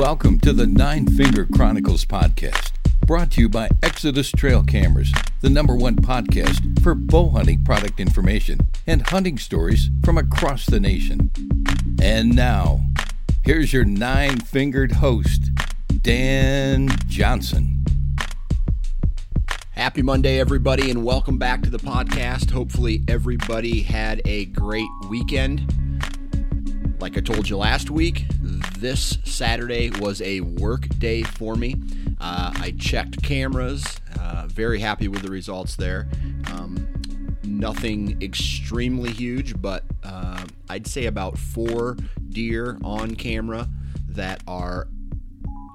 Welcome to the Nine Finger Chronicles podcast, brought to you by Exodus Trail Cameras, the number one podcast for bow hunting product information and hunting stories from across the nation. And now, here's your nine fingered host, Dan Johnson. Happy Monday, everybody, and welcome back to the podcast. Hopefully, everybody had a great weekend. Like I told you last week, this Saturday was a work day for me. Uh, I checked cameras, uh, very happy with the results there. Um, nothing extremely huge, but uh, I'd say about four deer on camera that are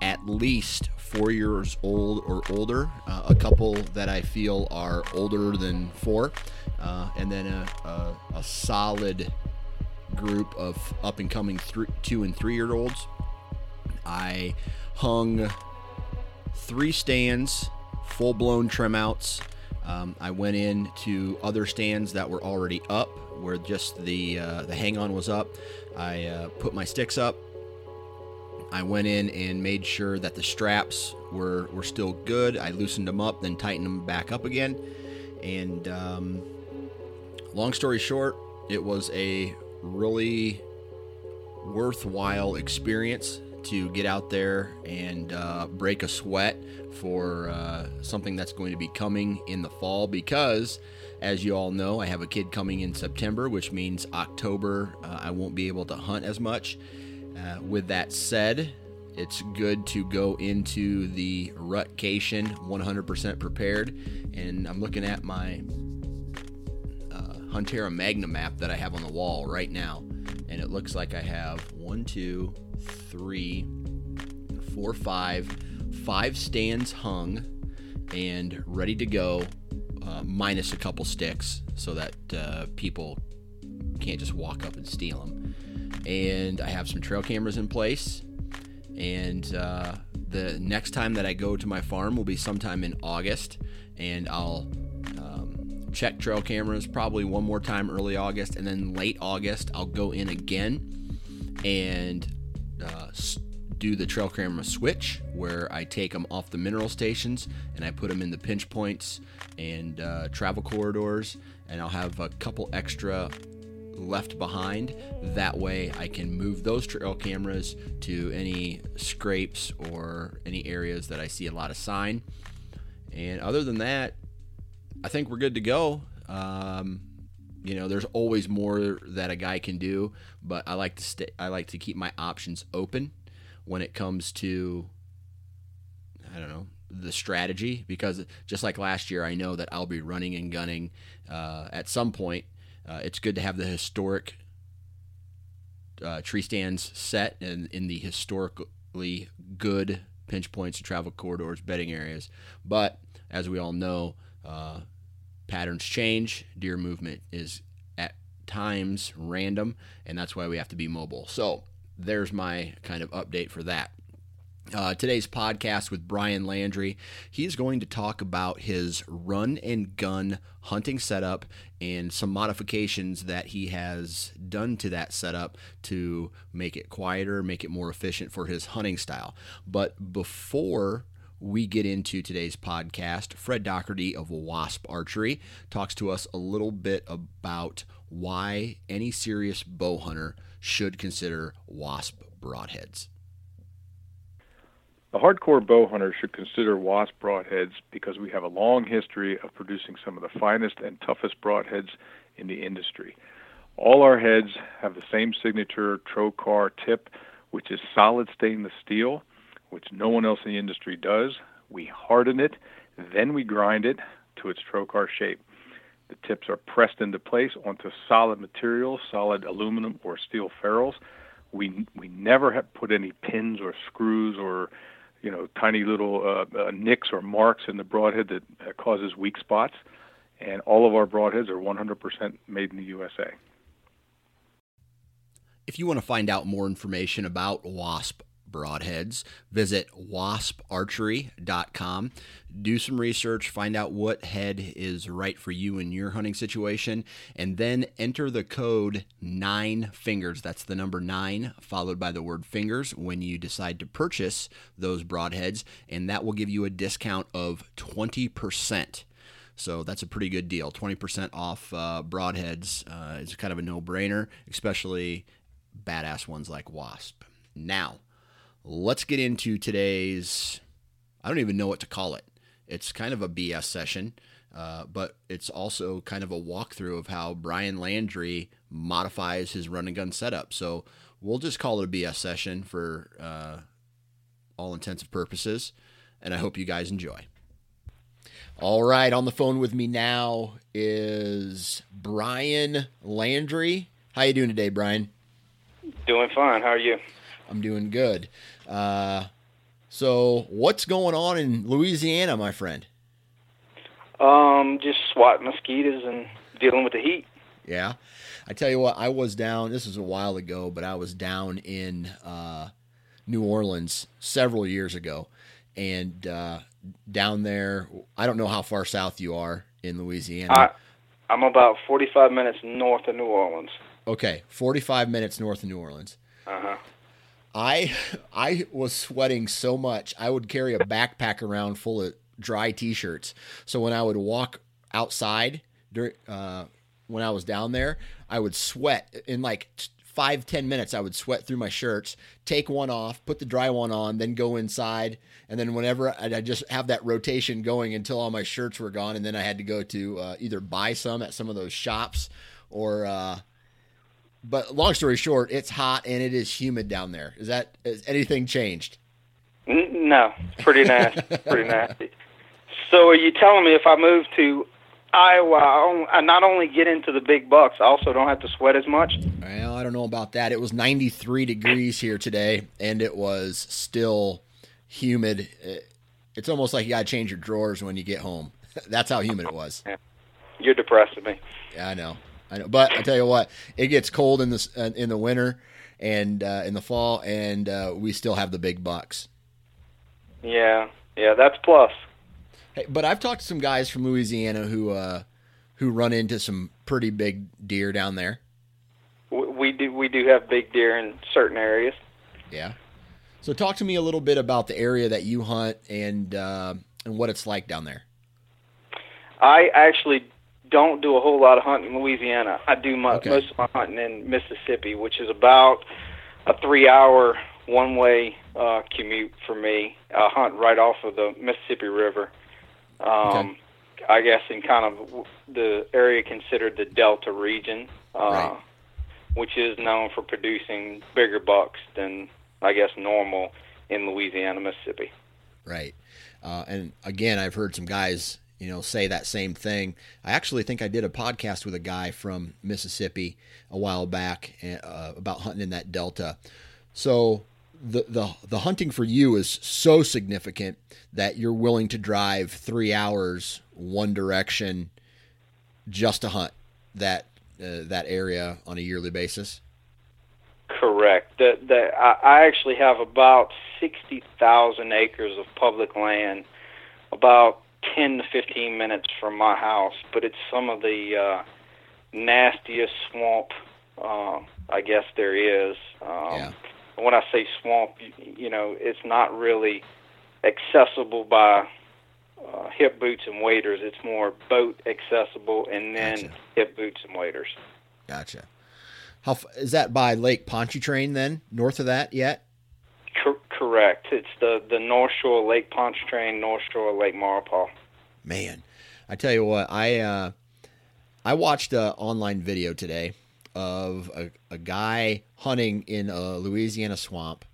at least four years old or older. Uh, a couple that I feel are older than four, uh, and then a, a, a solid group of up and coming th- two and three year olds. I hung three stands, full blown trim outs. Um, I went in to other stands that were already up, where just the uh, the hang on was up. I uh, put my sticks up. I went in and made sure that the straps were were still good. I loosened them up, then tightened them back up again. And um, long story short, it was a really worthwhile experience to get out there and uh, break a sweat for uh, something that's going to be coming in the fall because as you all know i have a kid coming in september which means october uh, i won't be able to hunt as much. Uh, with that said it's good to go into the rutcation 100% prepared. And i'm looking at my Huntera Magna map that I have on the wall right now. And it looks like I have one, two, three, four, five, five stands hung and ready to go, uh, minus a couple sticks so that uh, people can't just walk up and steal them. And I have some trail cameras in place. And uh, the next time that I go to my farm will be sometime in August. And I'll check trail cameras probably one more time early August, and then late August I'll go in again and uh, do the trail camera switch where I take them off the mineral stations and I put them in the pinch points and uh, travel corridors, and I'll have a couple extra left behind. That way, I can move those trail cameras to any scrapes or any areas that I see a lot of sign. And other than that, I think we're good to go. Um, you know, there's always more that a guy can do, but I like to stay. I like to keep my options open when it comes to I don't know the strategy because just like last year, I know that I'll be running and gunning uh, at some point. Uh, it's good to have the historic uh, tree stands set and in the historically good pinch points and travel corridors, bedding areas. But as we all know, uh, patterns change. Deer movement is at times random, and that's why we have to be mobile. So there's my kind of update for that. uh, today's podcast with Brian Landry. He's going to talk about his run and gun hunting setup and some modifications that he has done to that setup to make it quieter, make it more efficient for his hunting style. But before we get into today's podcast, Fred Doherty of Wasp Archery talks to us a little bit about why any serious bow hunter should consider Wasp broadheads. The hardcore bow hunter should consider wasp broadheads because we have a long history of producing some of the finest and toughest broadheads in the industry. All our heads have the same signature trocar tip, which is solid stainless steel, which no one else in the industry does. We harden it, then we grind it to its trocar shape. The tips are pressed into place onto solid material, solid aluminum or steel ferrules. We we never have put any pins or screws or you know, tiny little uh, uh, nicks or marks in the broadhead that uh, causes weak spots. And all of our broadheads are 100% made in the USA. If you want to find out more information about WASP broadheads, visit wasparchery.com. Do some research, find out what head is right for you in your hunting situation, and then enter the code nine fingers. That's the number nine, followed by the word fingers when you decide to purchase those broadheads, and that will give you a discount of 20%. So that's a pretty good deal. 20% off uh, broadheads uh, is kind of a no brainer, especially badass ones like Wasp. Now, let's get into today's. I don't even know what to call it. It's kind of a BS session, uh, but it's also kind of a walkthrough of how Brian Landry modifies his run and gun setup. So we'll just call it a BS session for uh, all intensive purposes, and I hope you guys enjoy. All right, on the phone with me now is Brian Landry. How you doing today, Brian? Doing fine. How are you? I'm doing good. Uh, so, what's going on in Louisiana, my friend? Um, just swatting mosquitoes and dealing with the heat. Yeah, I tell you what, I was down. This was a while ago, but I was down in uh, New Orleans several years ago, and uh, down there, I don't know how far south you are in Louisiana. I, I'm about 45 minutes north of New Orleans. Okay, 45 minutes north of New Orleans. Uh huh. I I was sweating so much. I would carry a backpack around full of dry t-shirts. So when I would walk outside during uh, when I was down there, I would sweat in like five ten minutes. I would sweat through my shirts, take one off, put the dry one on, then go inside, and then whenever I'd just have that rotation going until all my shirts were gone, and then I had to go to uh, either buy some at some of those shops or. Uh, but long story short, it's hot and it is humid down there. Is that has anything changed? No, pretty nasty, pretty nasty. So are you telling me if I move to Iowa, I not only get into the big bucks, I also don't have to sweat as much? Well, I don't know about that. It was 93 degrees here today, and it was still humid. It's almost like you got to change your drawers when you get home. That's how humid it was. You're depressing me. Yeah, I know. I know, but I tell you what, it gets cold in the uh, in the winter and uh, in the fall, and uh, we still have the big bucks. Yeah, yeah, that's plus. Hey, but I've talked to some guys from Louisiana who uh, who run into some pretty big deer down there. We do we do have big deer in certain areas. Yeah. So talk to me a little bit about the area that you hunt and uh, and what it's like down there. I actually don't do a whole lot of hunting in Louisiana. I do my, Okay. most of my hunting in Mississippi, which is about a three-hour one-way uh, commute for me. I hunt right off of the Mississippi River. Um, I guess in kind of the area considered the Delta region, uh, Right. which is known for producing bigger bucks than I guess normal in Louisiana, Mississippi. Right. Uh, and again, I've heard some guys, you know, say that same thing. I actually think I did a podcast with a guy from Mississippi a while back uh, about hunting in that delta. So the the the hunting for you is so significant that you're willing to drive three hours one direction just to hunt that uh, that area on a yearly basis. Correct. The, the, I, actually have about 60,000 acres of public land, about 10 to 15 minutes from my house, but it's some of the uh, nastiest swamp, uh, I guess there is. Um, Yeah. When I say swamp, you, you know, it's not really accessible by uh, hip boots and waders. It's more boat accessible and then Gotcha. hip boots and waders. Gotcha. How f- is that by Lake Pontchartrain then? North of that yet? Cor- correct. It's the the North Shore Lake Pontchartrain, North Shore Lake Maurepas. Man, I tell you what, I uh, I watched an online video today of a, a guy hunting in a Louisiana swamp,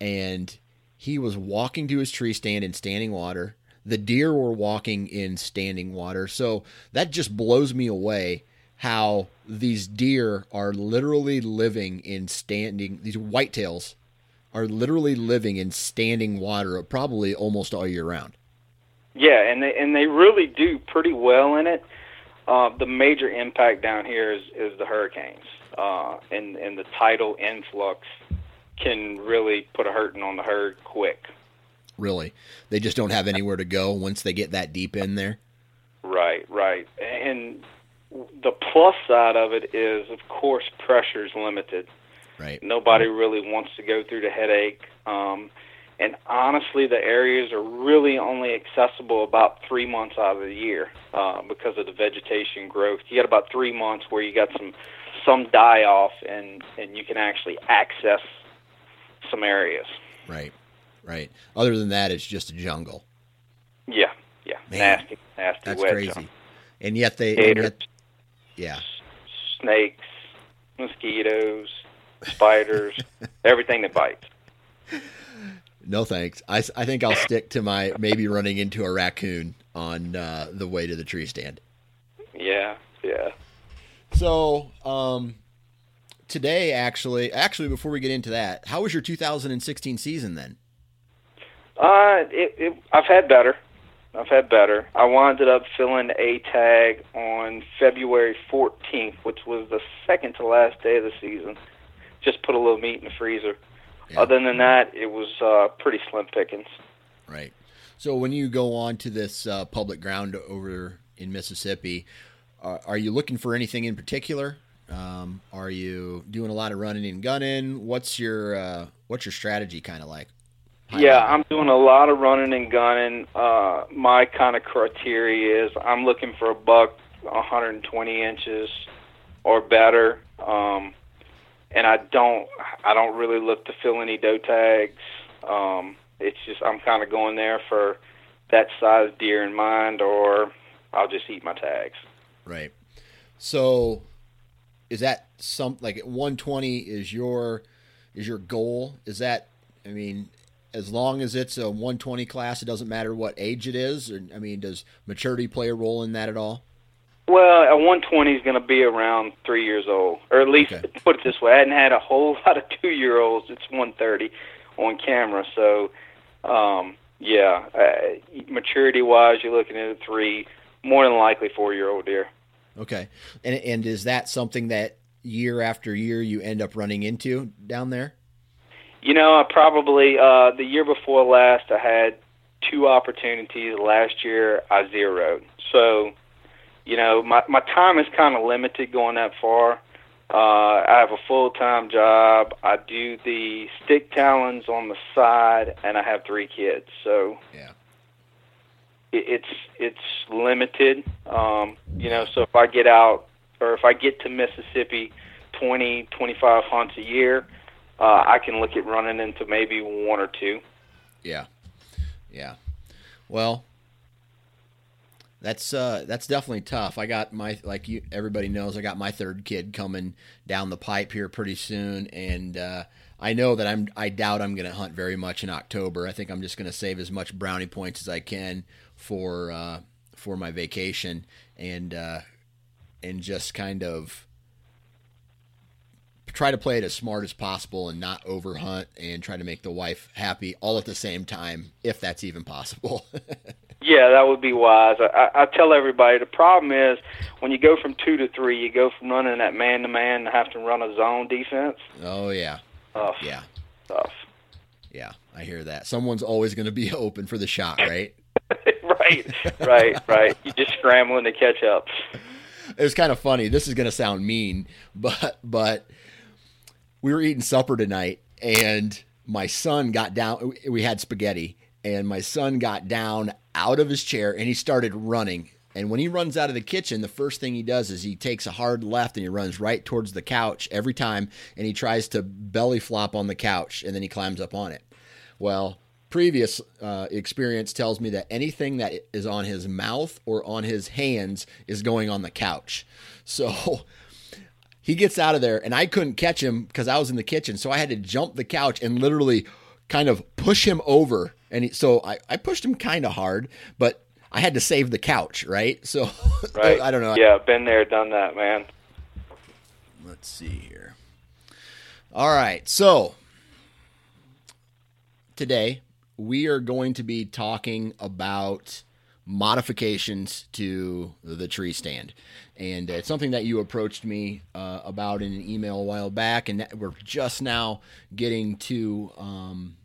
and he was walking to his tree stand in standing water. The deer were walking in standing water, so that just blows me away. How these deer are literally living in standing. These whitetails are literally living in standing water, probably almost all year round. Yeah, and they and they really do pretty well in it. Uh, the major impact down here is, is the hurricanes, uh, and and the tidal influx can really put a hurting on the herd quick. Really, they just don't have anywhere to go once they get that deep in there. Right, right. And the plus side of it is, of course, pressure is limited. Right. Nobody really wants to go through the headache. Um, and honestly, the areas are really only accessible about three months out of the year uh, because of the vegetation growth. You got about three months where you got some some die off, and and you can actually access some areas. Right. Right. Other than that, it's just a jungle. Yeah, yeah, Man, nasty, nasty, That's wet crazy. junk. And yet they. And yet, yeah. snakes, mosquitoes, spiders, everything that bites. No thanks. I, I think I'll stick to my maybe running into a raccoon on uh, the way to the tree stand. Yeah, yeah. So, um, today actually, actually, before we get into that, how was your 2016 season then? Uh, it, it, I've had better. I've had better. I wound up filling a tag on February 14th, which was the second to last day of the season. Just put a little meat in the freezer. Yeah. Other than that, it was uh, pretty slim pickings. Right. So when you go on to this uh, public ground over in Mississippi, uh, are you looking for anything in particular? Um, are you doing a lot of running and gunning? What's your uh, what's your strategy kind of like? High Yeah, level. I'm doing a lot of running and gunning. Uh, my kind of criteria is I'm looking for a buck 120 inches or better. Um, and I don't, I don't really look to fill any doe tags. Um, it's just I'm kind of going there for that size deer in mind, or I'll just eat my tags. Right. So is that some like 120 is your is your goal? Is that I mean as long as it's a 120 class, it doesn't matter what age it is. Or, I mean, does maturity play a role in that at all? Well, a 120 is going to be around three years old, or at least Okay. put it this way: I hadn't had a whole lot of two-year-olds. It's 130 on camera, so um, yeah. Uh, maturity-wise, you're looking at a three, more than likely four-year-old deer. Okay. And and is that something that year after year you end up running into down there? You know, I probably uh, the year before last, I had two opportunities. Last year, I zeroed. So, you know, my my time is kind of limited going that far. Uh, I have a full time job. I do the stick talons on the side, and I have three kids. So Yeah. it, it's it's limited. Um, you know, so if I get out or if I get to Mississippi, twenty twenty five hunts a year, uh, I can look at running into maybe one or two. Yeah. Yeah. Well, that's uh that's definitely tough. I got my like you everybody knows I got my third kid coming down the pipe here pretty soon and uh I know that I'm I doubt I'm going to hunt very much in October. I think I'm just going to save as much brownie points as I can for uh for my vacation and uh and just kind of try to play it as smart as possible and not overhunt and try to make the wife happy all at the same time if that's even possible Yeah, that would be wise. I, I, tell everybody the problem is when you go from two to three, you go from running that man to man to have to run a zone defense. Oh yeah. Tough. Yeah. Tough. Yeah, I hear that. Someone's always going to be open for the shot, right? right, right, right. You're just scrambling to catch up. It was kind of funny. This is going to sound mean, but but we were eating supper tonight, and my son got down. We had spaghetti, and my son got down out of his chair and he started running. And when he runs out of the kitchen, the first thing he does is he takes a hard left and he runs right towards the couch every time, and he tries to belly flop on the couch, and then he climbs up on it. Well, previous uh, experience tells me that anything that is on his mouth or on his hands is going on the couch. So he gets out of there, and I couldn't catch him because I was in the kitchen. So I had to jump the couch and literally kind of push him over. And he, so I, I pushed him kind of hard, but I had to save the couch, right? So Right. I don't know. Yeah, been there, done that, man. Let's see here. All right. So today we are going to be talking about modifications to the tree stand. And it's something that you approached me uh, about in an email a while back, and we're just now getting to um,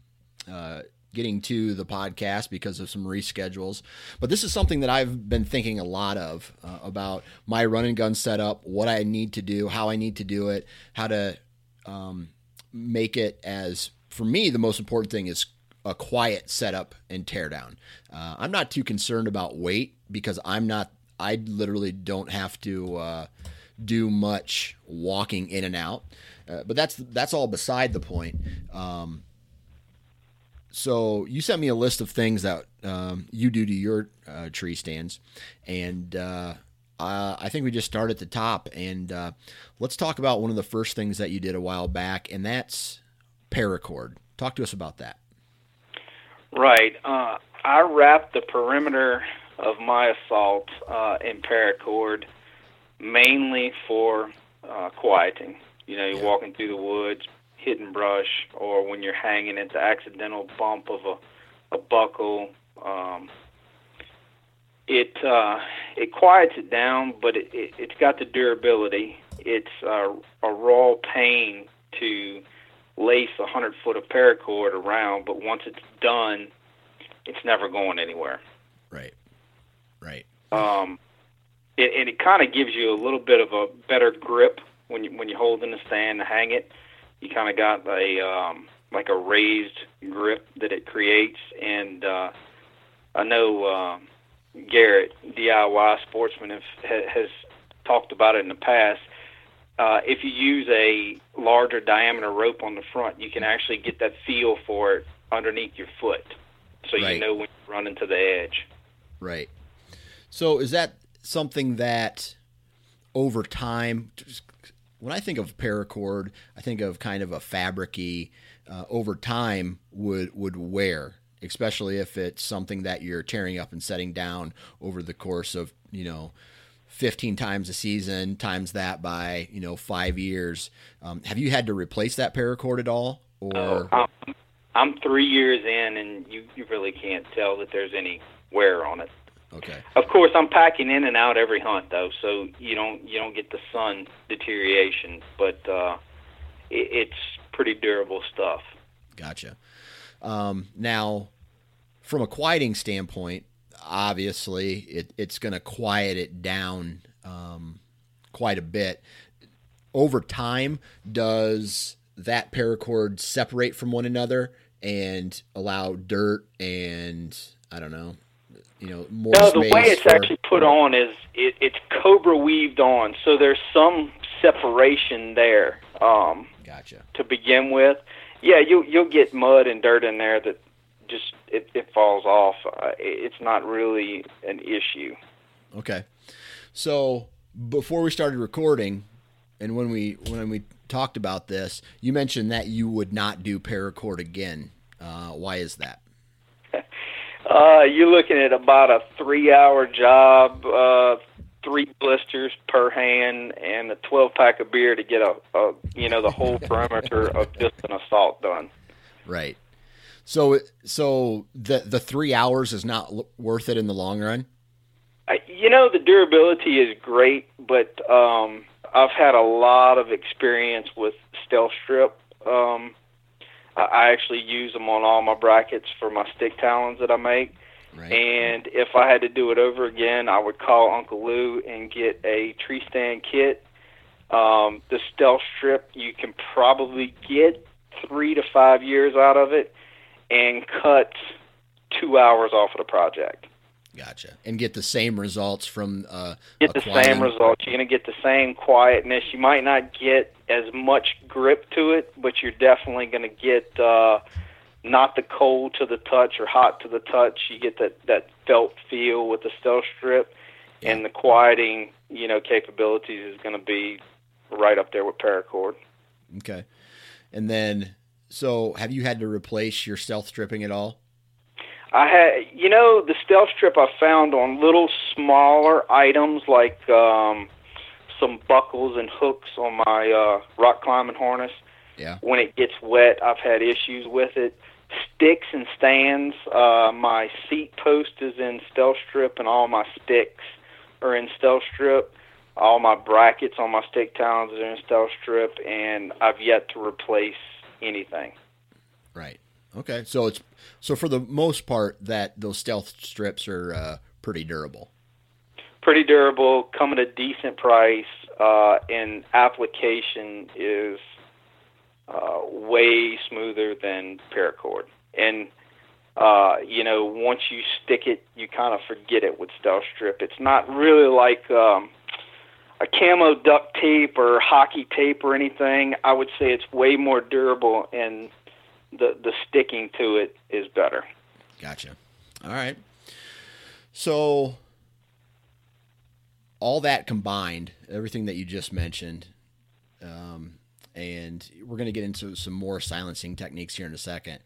uh, getting to the podcast because of some reschedules. But this is something that I've been thinking a lot of uh, about my run and gun setup, what I need to do, how I need to do it, how to um, make it as for me the most important thing is a quiet setup and teardown. Uh, I'm not too concerned about weight because I'm not. I literally don't have to uh, do much walking in and out. Uh, but that's that's all beside the point. Um, so you sent me a list of things that um, you do to your uh, tree stands, and uh, uh, I think we just start at the top. And uh, let's talk about one of the first things that you did a while back, and that's paracord. Talk to us about that. Right. Uh, I wrap the perimeter of my assault uh, in paracord mainly for uh, quieting. You know, you're Yeah. walking through the woods, hitting brush, or when you're hanging at the accidental bump of a, a buckle. Um, it uh, it quiets it down, but it, it, it's got the durability. It's uh, a raw pain to lace a hundred foot of paracord around, but once it's done, it's never going anywhere. Right. Right. Um, it, and it kind of gives you a little bit of a better grip when you when you hold in the stand to hang it. You kind of got a um, like a raised grip that it creates, and uh, I know uh, Garrett DIY Sportsman have, ha- has talked about it in the past. Uh, if you use a larger diameter rope on the front, you can actually get that feel for it underneath your foot, so Right. you know when you run into the edge. Right. So is that something that over time, when I think of paracord, I think of kind of a fabricy uh, over time would would wear, especially if it's something that you're tearing up and setting down over the course of you know. 15 times a season times that by you know five years um, have you had to replace that paracord at all or Oh, I'm, I'm three years in, and you you really can't tell that there's any wear on it. okay Of course, I'm packing in and out every hunt though, so you don't you don't get the sun deterioration, but uh, it, it's pretty durable stuff. Gotcha. Um, now, from a quieting standpoint, obviously it, it's going to quiet it down um, quite a bit. Over time, does that paracord separate from one another and allow dirt and I don't know, you know, more No, the way it's for- actually put on is it, it's cobra weaved on, so there's some separation there um, Gotcha. to begin with. Yeah, you you'll get mud and dirt in there that just it, it falls off. Uh, it's not really an issue. Okay. So before we started recording, and when we when we talked about this, you mentioned that you would not do paracord again. Uh, why is that? Uh, you're looking at about a three-hour job, uh, three blisters per hand, and a 12-pack of beer to get a, a you know the whole perimeter of just an assault done. Right. So so the the three hours is not l- worth it in the long run. I, you know, the durability is great, but um, I've had a lot of experience with stealth strip. Um, I, I actually use them on all my brackets for my stick talons that I make. Right. And if I had to do it over again, I would call Uncle Lou and get a tree stand kit. Um, the stealth strip, you can probably get three to five years out of it and cut two hours off of the project. Gotcha. And get the same results from uh, Get the same results. You're going to get the same quietness. You might not get as much grip to it, but you're definitely going to get uh, not the cold to the touch or hot to the touch. You get that that felt feel with the stealth strip, Yeah. and the quieting you know capabilities is going to be right up there with paracord. Okay. And then, so have you had to replace your stealth stripping at all? I had, you know, the stealth strip I found on little smaller items like um, some buckles and hooks on my uh, rock climbing harness. Yeah. When it gets wet, I've had issues with it. Sticks and stands. Uh, my seat post is in stealth strip, and all my sticks are in stealth strip. All my brackets on my stick talons are in stealth strip, and I've yet to replace anything. Right. Okay. So it's so for the most part that those stealth strips are uh, pretty durable. pretty durable, come at a decent price, uh, and application is uh, way smoother than paracord. And uh, you know, once you stick it, you kind of forget it with stealth strip. It's not really like um, a camo duct tape or hockey tape or anything. I would say it's way more durable, and the the sticking to it is better. Gotcha. All right. So all that combined, everything that you just mentioned, um, and we're going to get into some more silencing techniques here in a second.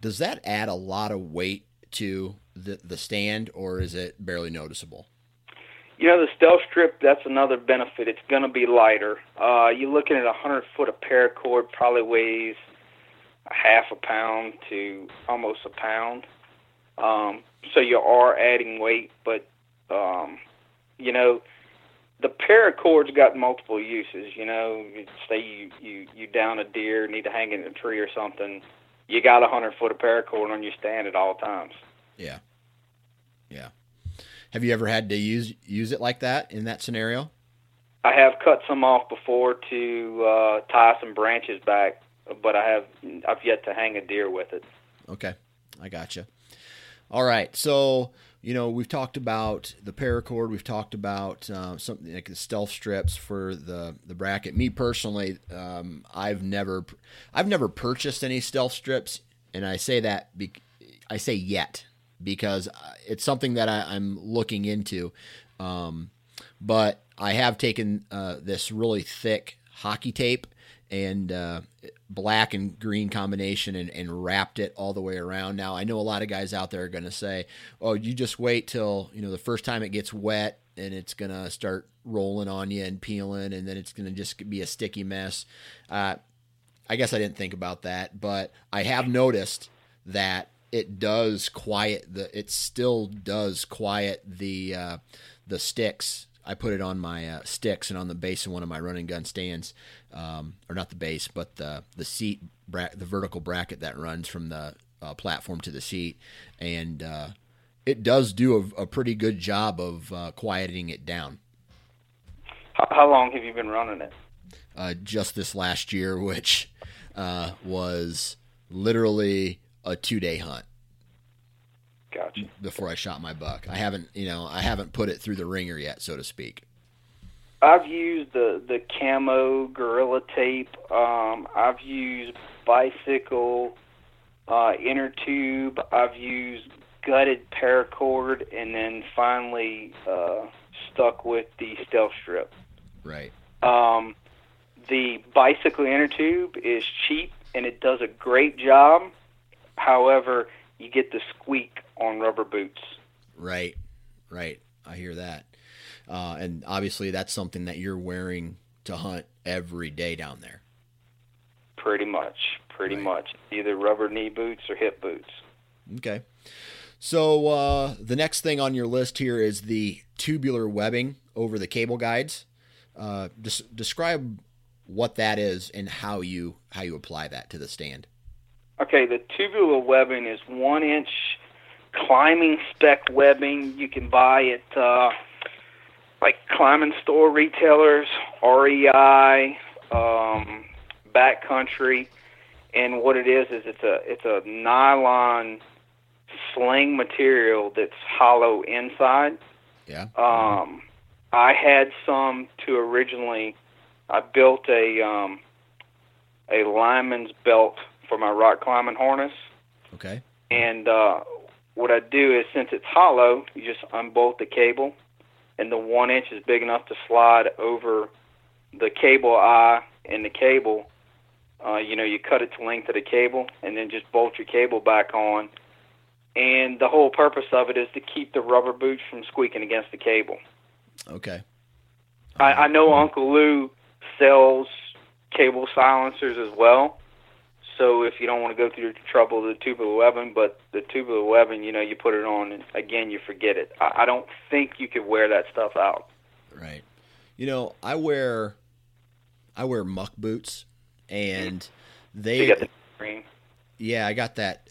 Does that add a lot of weight to the the stand, or is it barely noticeable? You know, the stealth strip, that's another benefit. It's going to be lighter. Uh, you're looking at a 100 foot of paracord, probably weighs a half a pound to almost a pound. Um, so you are adding weight, but, um, you know, the paracord's got multiple uses. You know, say you, you, you down a deer, need to hang it in a tree or something, you got a 100 foot of paracord on your stand at all times. Yeah. Yeah. Have you ever had to use use it like that in that scenario? I have cut some off before to uh, tie some branches back, but I have I've yet to hang a deer with it. Okay, I gotcha. All right, so you know we've talked about the paracord, we've talked about uh, something like the stealth strips for the the bracket. Me personally, um, I've never I've never purchased any stealth strips, and I say that be, I say yet because it's something that I, I'm looking into. Um, but I have taken uh, this really thick hockey tape and uh, black and green combination and, and wrapped it all the way around. Now I know a lot of guys out there are going to say, "Oh, you just wait till you know the first time it gets wet and it's going to start rolling on you and peeling, and then it's going to just be a sticky mess." Uh, I guess I didn't think about that, but I have noticed that it does quiet the. It still does quiet the uh, the sticks. I put it on my uh, sticks and on the base of one of my running gun stands, um, or not the base, but the the seat, bra- the vertical bracket that runs from the uh, platform to the seat, and uh, it does do a, a pretty good job of uh, quieting it down. How, how long have you been running it? uh, just this last year, which uh, was literally a two day hunt Gotcha. before I shot my buck. I haven't, you know, I haven't put it through the wringer yet, so to speak. I've used the the camo gorilla tape. Um, I've used bicycle uh, inner tube. I've used gutted paracord, and then finally uh, stuck with the stealth strip. Right. Um, the bicycle inner tube is cheap and it does a great job. However, you get the squeak on rubber boots. Right. Right. I hear that. Uh, and obviously, that's something that you're wearing to hunt every day down there. Pretty much, pretty right. much. Either rubber knee boots or hip boots. Okay. So uh, the next thing on your list here is the tubular webbing over the cable guides. Uh, des- describe what that is and how you how you apply that to the stand. Okay, the tubular webbing is one inch climbing spec webbing. You can buy at uh, like climbing store retailers, REI, um, Backcountry, and what it is is it's a it's a nylon sling material that's hollow inside. Yeah. Um, I had some to originally. I built a um, a lineman's belt for my rock climbing harness. Okay. And uh, what I do is, since it's hollow, you just unbolt the cable, and the one inch is big enough to slide over the cable eye in the cable. Uh, you know, you cut it to length of the cable, and then just bolt your cable back on. And the whole purpose of it is to keep the rubber boots from squeaking against the cable. Okay. I, I know Uncle Lou sells cable silencers as well. So if you don't want to go through the trouble of the tubular webbing, but the tubular webbing, you know, you put it on and again you forget it. I, I don't think you could wear that stuff out. Right. You know, I wear I wear muck boots, and they. So the yeah, I got that.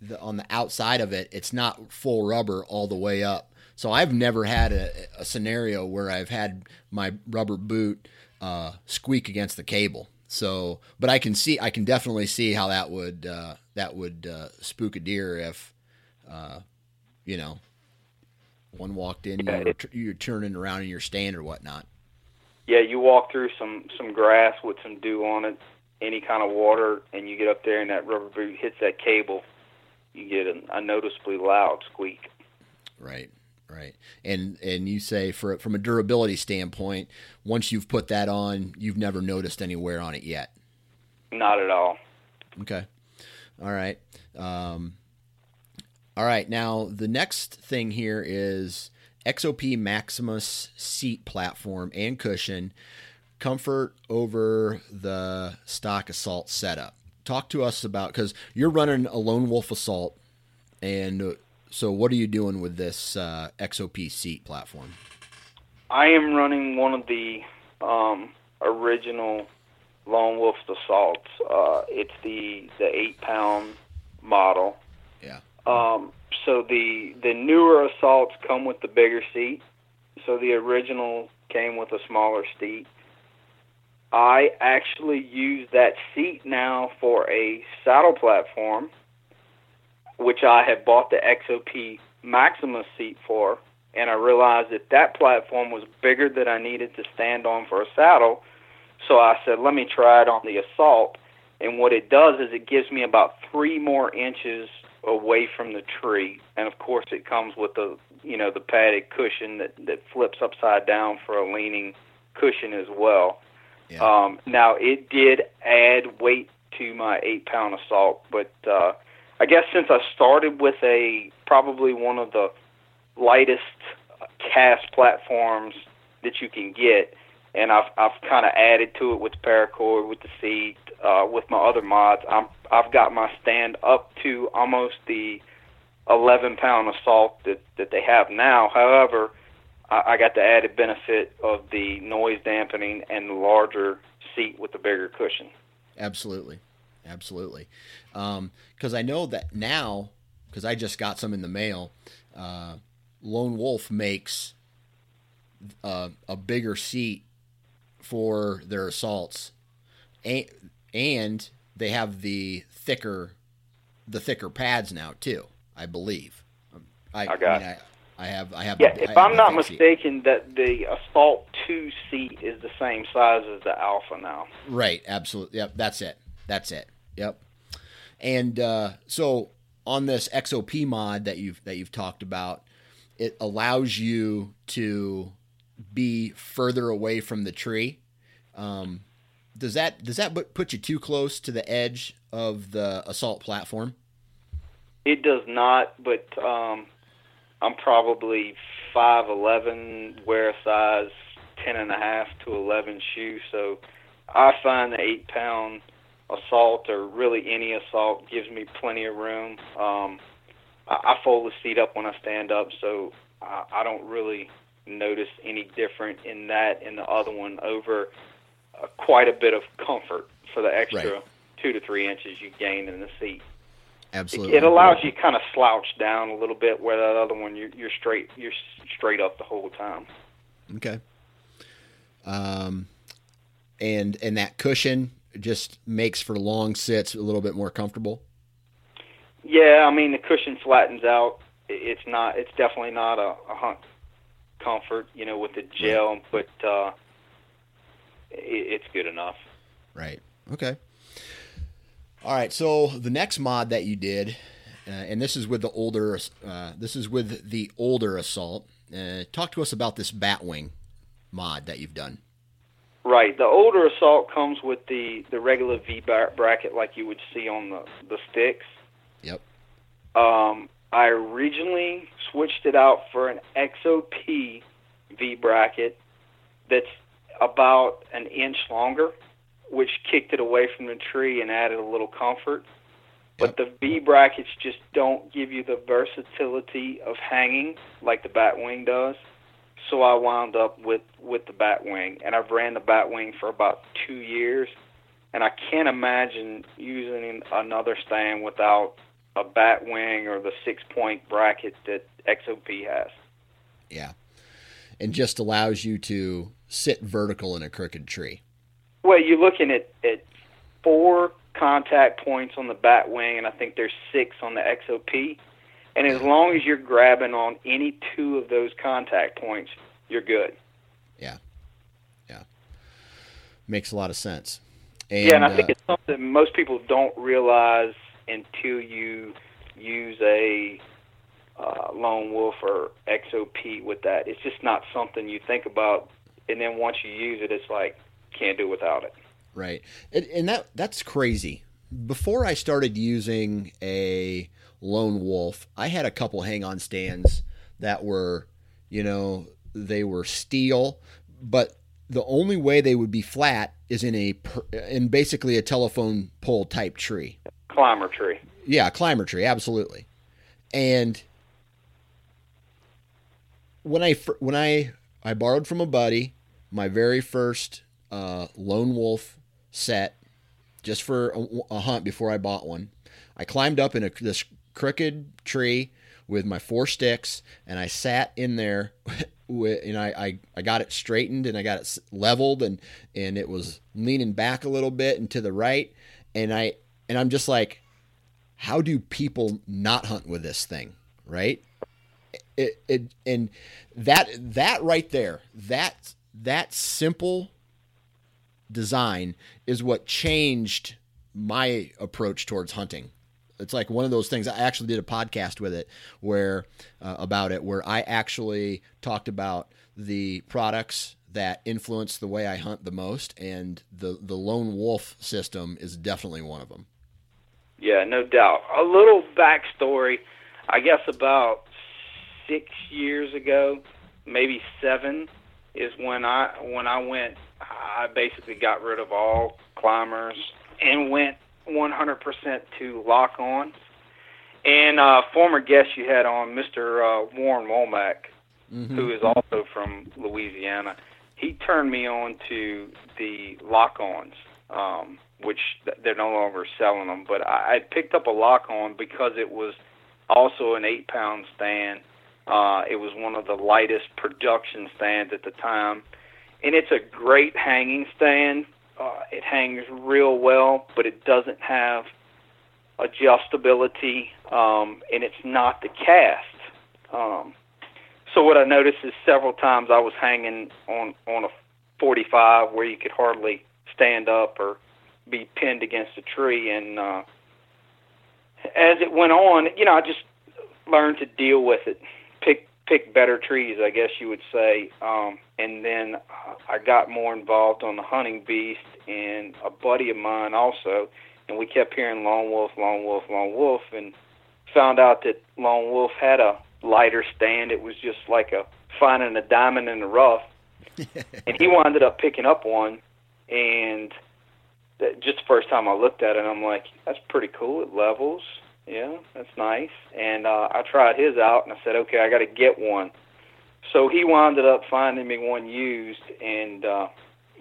The, on the outside of it, it's not full rubber all the way up. So I've never had a, a scenario where I've had my rubber boot uh, squeak against the cable. So, but I can see, I can definitely see how that would uh, that would uh, spook a deer if, uh, you know, one walked in, yeah, you're, you're turning around in your stand or whatnot yeah, you walk through some some grass with some dew on it, any kind of water, and you get up there and that rubber boot hits that cable, you get a, a noticeably loud squeak. Right, right. And and you say for from a durability standpoint, once you've put that on, you've never noticed any wear on it yet. Not at all. Okay. All right. Um, all right. Now the next thing here is XOP Maximus seat platform and cushion, comfort over the stock assault setup. Talk to us about because you're running a lone wolf assault, and so what are you doing with this uh, XOP seat platform? I am running one of the um, original lone wolf assaults. Uh, it's the the eight pound model. Yeah. Um, so the the newer assaults come with the bigger seat. So the original came with a smaller seat. I actually use that seat now for a saddle platform, which I have bought the XOP Maximus seat for, and I realized that that platform was bigger than I needed to stand on for a saddle. So I said, let me try it on the Assault. And what it does is it gives me about three more inches away from the tree, and of course it comes with the you know the padded cushion that that flips upside down for a leaning cushion as well. Yeah. Um, now it did add weight to my eight pound assault, but uh, I guess since I started with a probably one of the lightest cast platforms that you can get, and I've I've kind of added to it with the paracord, with the seat, uh, with my other mods. I'm I've got my stand up to almost the 11 pound assault that that they have now. However, I, I got the added benefit of the noise dampening and the larger seat with the bigger cushion. Absolutely, absolutely. Because I know that now, because I just got some in the mail. Uh, Lone Wolf makes uh, a bigger seat for their assaults, and, and they have the thicker the thicker pads now too. I believe. I, I got. I, mean, I, I, have. I have. Yeah, if I'm not mistaken, seat. that the Assault Two seat is the same size as the Alpha now. Right. Absolutely. Yep. That's it. That's it. Yep. And uh, so on this XOP mod that you've that you've talked about, it allows you to be further away from the tree. Um, does that does that put you too close to the edge of the assault platform? It does not, but um, I'm probably five eleven, wear a size ten and a half to eleven shoe, so I find the eight pound assault or really any assault gives me plenty of room. Um, I, I fold the seat up when I stand up, so I, I don't really notice any different in that and the other one over uh, quite a bit of comfort for the extra Right. two to three inches you gain in the seat. Absolutely. It allows you kind of slouch down a little bit, where that other one you're, you're straight you're straight up the whole time. Okay. Um, and and that cushion just makes for long sits a little bit more comfortable. Yeah, I mean the cushion flattens out. It's not. It's definitely not a, a hunt comfort, you know, with the gel, but uh, it, it's good enough. Right. Okay. All right. So the next mod that you did, uh, and this is with the older, uh, this is with the older assault. Uh, talk to us about this Batwing mod that you've done. Right. The older assault comes with the the regular V bracket like you would see on the the sticks. Yep. Um, I originally switched it out for an XOP V bracket that's about an inch longer, which kicked it away from the tree and added a little comfort. But the V brackets just don't give you the versatility of hanging like the Batwing does. So I wound up with with the Batwing, and I've ran the Batwing for about two years, and I can't imagine using another stand without a Batwing or the six point bracket that XOP has. Yeah. And just allows you to sit vertical in a crooked tree. Well, you're looking at at four contact points on the Batwing, and I think there's six on the XOP. And as long as you're grabbing on any two of those contact points, you're good. Yeah. Yeah. Makes a lot of sense. And, yeah, and I think uh, it's something most people don't realize until you use a uh, lone wolf or XOP with that. It's just not something you think about, and then once you use it, it's like can't do without it. Right. And, and that that's crazy. Before I started using a lone wolf, I had a couple hang on stands that were, you know, they were steel, but the only way they would be flat is in a in basically a telephone pole type tree. Climber tree. Yeah, climber tree, absolutely. And when I when I I borrowed from a buddy my very first uh, lone wolf set just for a, a hunt before I bought one. I climbed up in a, this crooked tree with my four sticks, and I sat in there. With, and I, I, I got it straightened and I got it leveled and and it was leaning back a little bit and to the right and I and I'm just like how do people not hunt with this thing right it, it and that that right there that that simple design is what changed my approach towards hunting it's like one of those things i actually did a podcast with it where uh, about it where i actually talked about the products that influence the way i hunt the most and the the lone wolf system is definitely one of them Yeah, no doubt. A little backstory. I guess about six years ago, maybe seven, is when I when I went. I basically got rid of all climbers and went 100% to lock on. And uh, former guest you had on, Mr. Uh, Warren Womack, who is also from Louisiana, he turned me on to the lock-ons, um, which they're no longer selling them. But I, I picked up a lock-on because it was also an eight-pound stand. Uh, it was one of the lightest production stands at the time, and it's a great hanging stand. Uh, it hangs real well, but it doesn't have adjustability, um, and it's not the cast. Um, so what I noticed is several times I was hanging on on a 45 where you could hardly stand up or be pinned against a tree, and uh, as it went on, you know, I just learned to deal with it, pick better trees, I guess you would say, um, and then uh, I got more involved on the hunting beast, and a buddy of mine also, and we kept hearing lone wolf, lone wolf, lone wolf, and found out that lone wolf had a lighter stand. It was just like a finding a diamond in the rough. and he wound up picking up one, and that just the first time I looked at it, I'm like, that's pretty cool. It levels. Yeah, that's nice. And uh, I tried his out, and I said, okay, I got to get one. So he wound up finding me one used, and uh,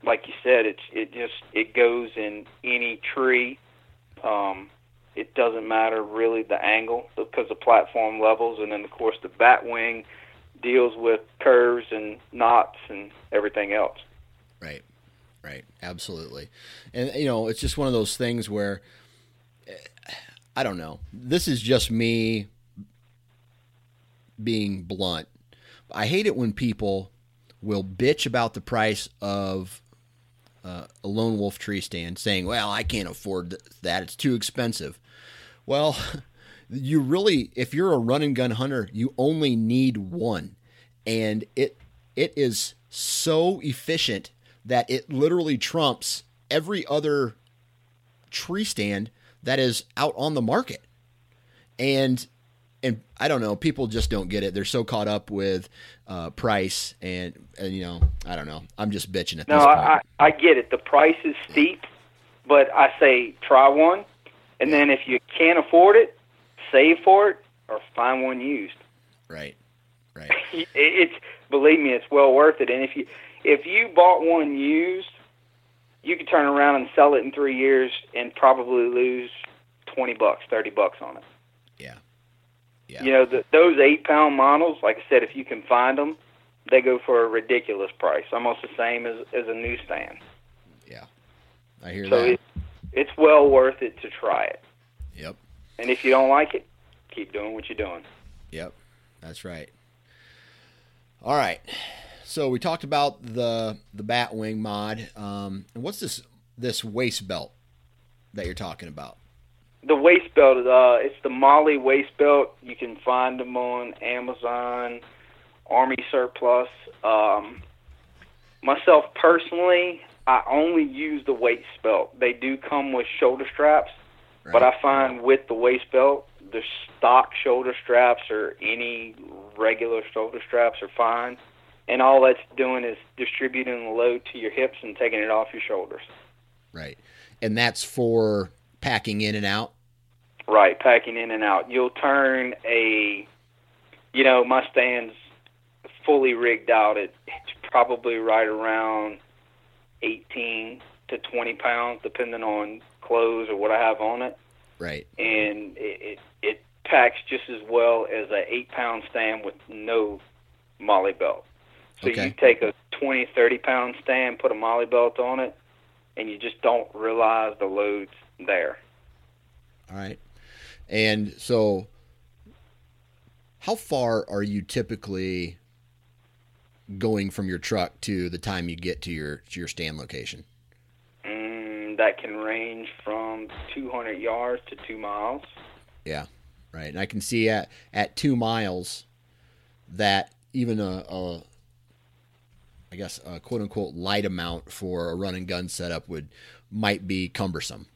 like you said, it's it just it goes in any tree. Um, it doesn't matter really the angle because the platform levels, and then of course the bat wing deals with curves and knots and everything else. Right, right, absolutely. And you know, it's just one of those things where I don't know. This is just me being blunt. I hate it when people will bitch about the price of uh, a lone wolf tree stand, saying, "Well, I can't afford that; it's too expensive." Well, you really, if you're a run and gun hunter, you only need one, and it it is so efficient that it literally trumps every other tree stand that is out on the market. And and I don't know, people just don't get it. They're so caught up with uh, price and and you know, I don't know. I'm just bitching at no, this point. No, I, I get it. The price is steep, but I say try one, and then if you can't afford it, save for it or find one used. Right. Right. it's believe me, it's well worth it. And if you if you bought one used, you could turn around and sell it in three years and probably lose twenty bucks, thirty bucks on it. Yeah. Yeah. You know, the, those eight pound models, like I said, if you can find them, they go for a ridiculous price, almost the same as as a newsstand. Yeah. I hear So that. it, it's well worth it to try it. yep. And if you don't like it, keep doing what you're doing. Yep, that's right. All right, so we talked about the the Batwing mod. Um, and what's this this waist belt that you're talking about? The waist belt, uh, it's the MOLLE waist belt. You can find them on Amazon, Army Surplus. Um, myself personally, I only use the waist belt. They do come with shoulder straps, but I find with the waist belt, the stock shoulder straps or any regular shoulder straps are fine. And all that's doing is distributing the load to your hips and taking it off your shoulders. right, and that's for packing in and out. Right, packing in and out. You'll turn a, you know, my stand's fully rigged out. It, it's probably right around 18 to 20 pounds, depending on clothes or what I have on it. Right, And it, it, it packs just as well as a eight pound stand with no MOLLE belt. So Okay. you take a 20, 30 pound stand, put a MOLLE belt on it, and you just don't realize the load's there. all right. And so, how far are you typically going from your truck to the time you get to your to your stand location? Mm, that can range from 200 yards to two miles. Yeah, right. And I can see at at two miles that even a, a I guess a quote unquote light amount for a run and gun setup would might be cumbersome.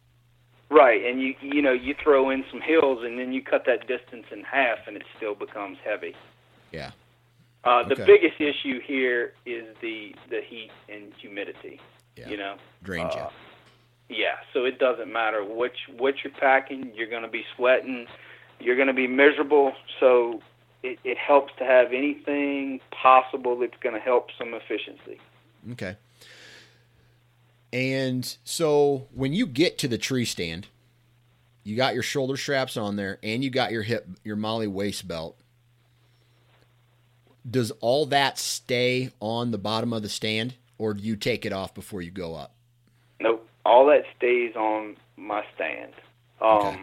Right, and you you know you throw in some hills and then you cut that distance in half and it still becomes heavy. Yeah. Uh, the Okay. biggest issue here is the the heat and humidity. Yeah. You know, Drains Uh, yeah. So it doesn't matter what you, what you're packing. You're going to be sweating. You're going to be miserable. So it, it helps to have anything possible that's going to help some efficiency. Okay. And so when you get to the tree stand, you got your shoulder straps on there and you got your hip your MOLLE waist belt. Does all that stay on the bottom of the stand or do you take it off before you go up? Nope. All that stays on my stand. Um, Okay.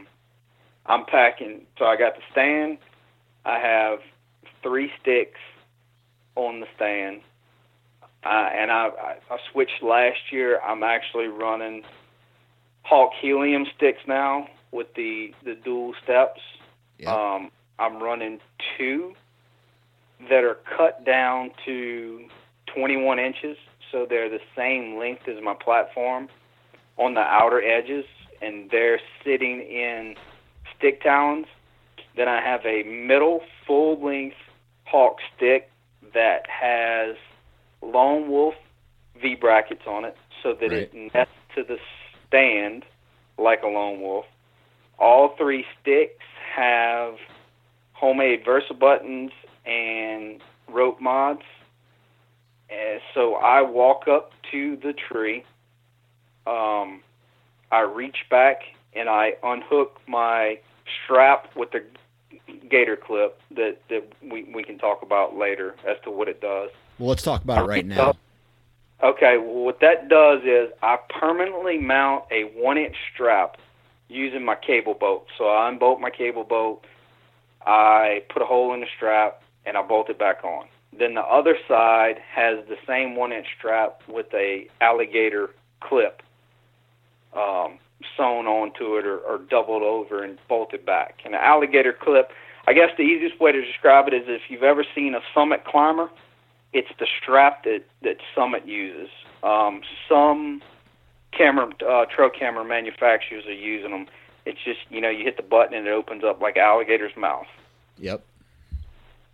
I'm packing. So I got the stand. I have three sticks on the stand. Uh, and I, I, I switched last year. I'm actually running Hawk helium sticks now with the, the dual steps. Um, I'm running two that are cut down to 21 inches, so they're the same length as my platform on the outer edges, and they're sitting in stick talons. Then I have a middle full length hawk stick that has lone wolf V brackets on it, so that it nests to the stand like a lone wolf. All three sticks have homemade Versa buttons and rope mods. And so I walk up to the tree. Um, I reach back and I unhook my strap with the gator clip that, that we, we can talk about later as to what it does. Well, let's talk about it right now. Okay, well, what that does is I permanently mount a one inch strap using my cable bolt. So I unbolt my cable bolt, I put a hole in the strap, and I bolt it back on. Then the other side has the same one inch strap with a alligator clip um, sewn onto it or, or doubled over and bolted back. And the alligator clip, I guess the easiest way to describe it is if you've ever seen a summit climber, it's the strap that, that Summit uses. Um, some camera uh, trail camera manufacturers are using them. It's just you know you hit the button and it opens up like an alligator's mouth. Yep.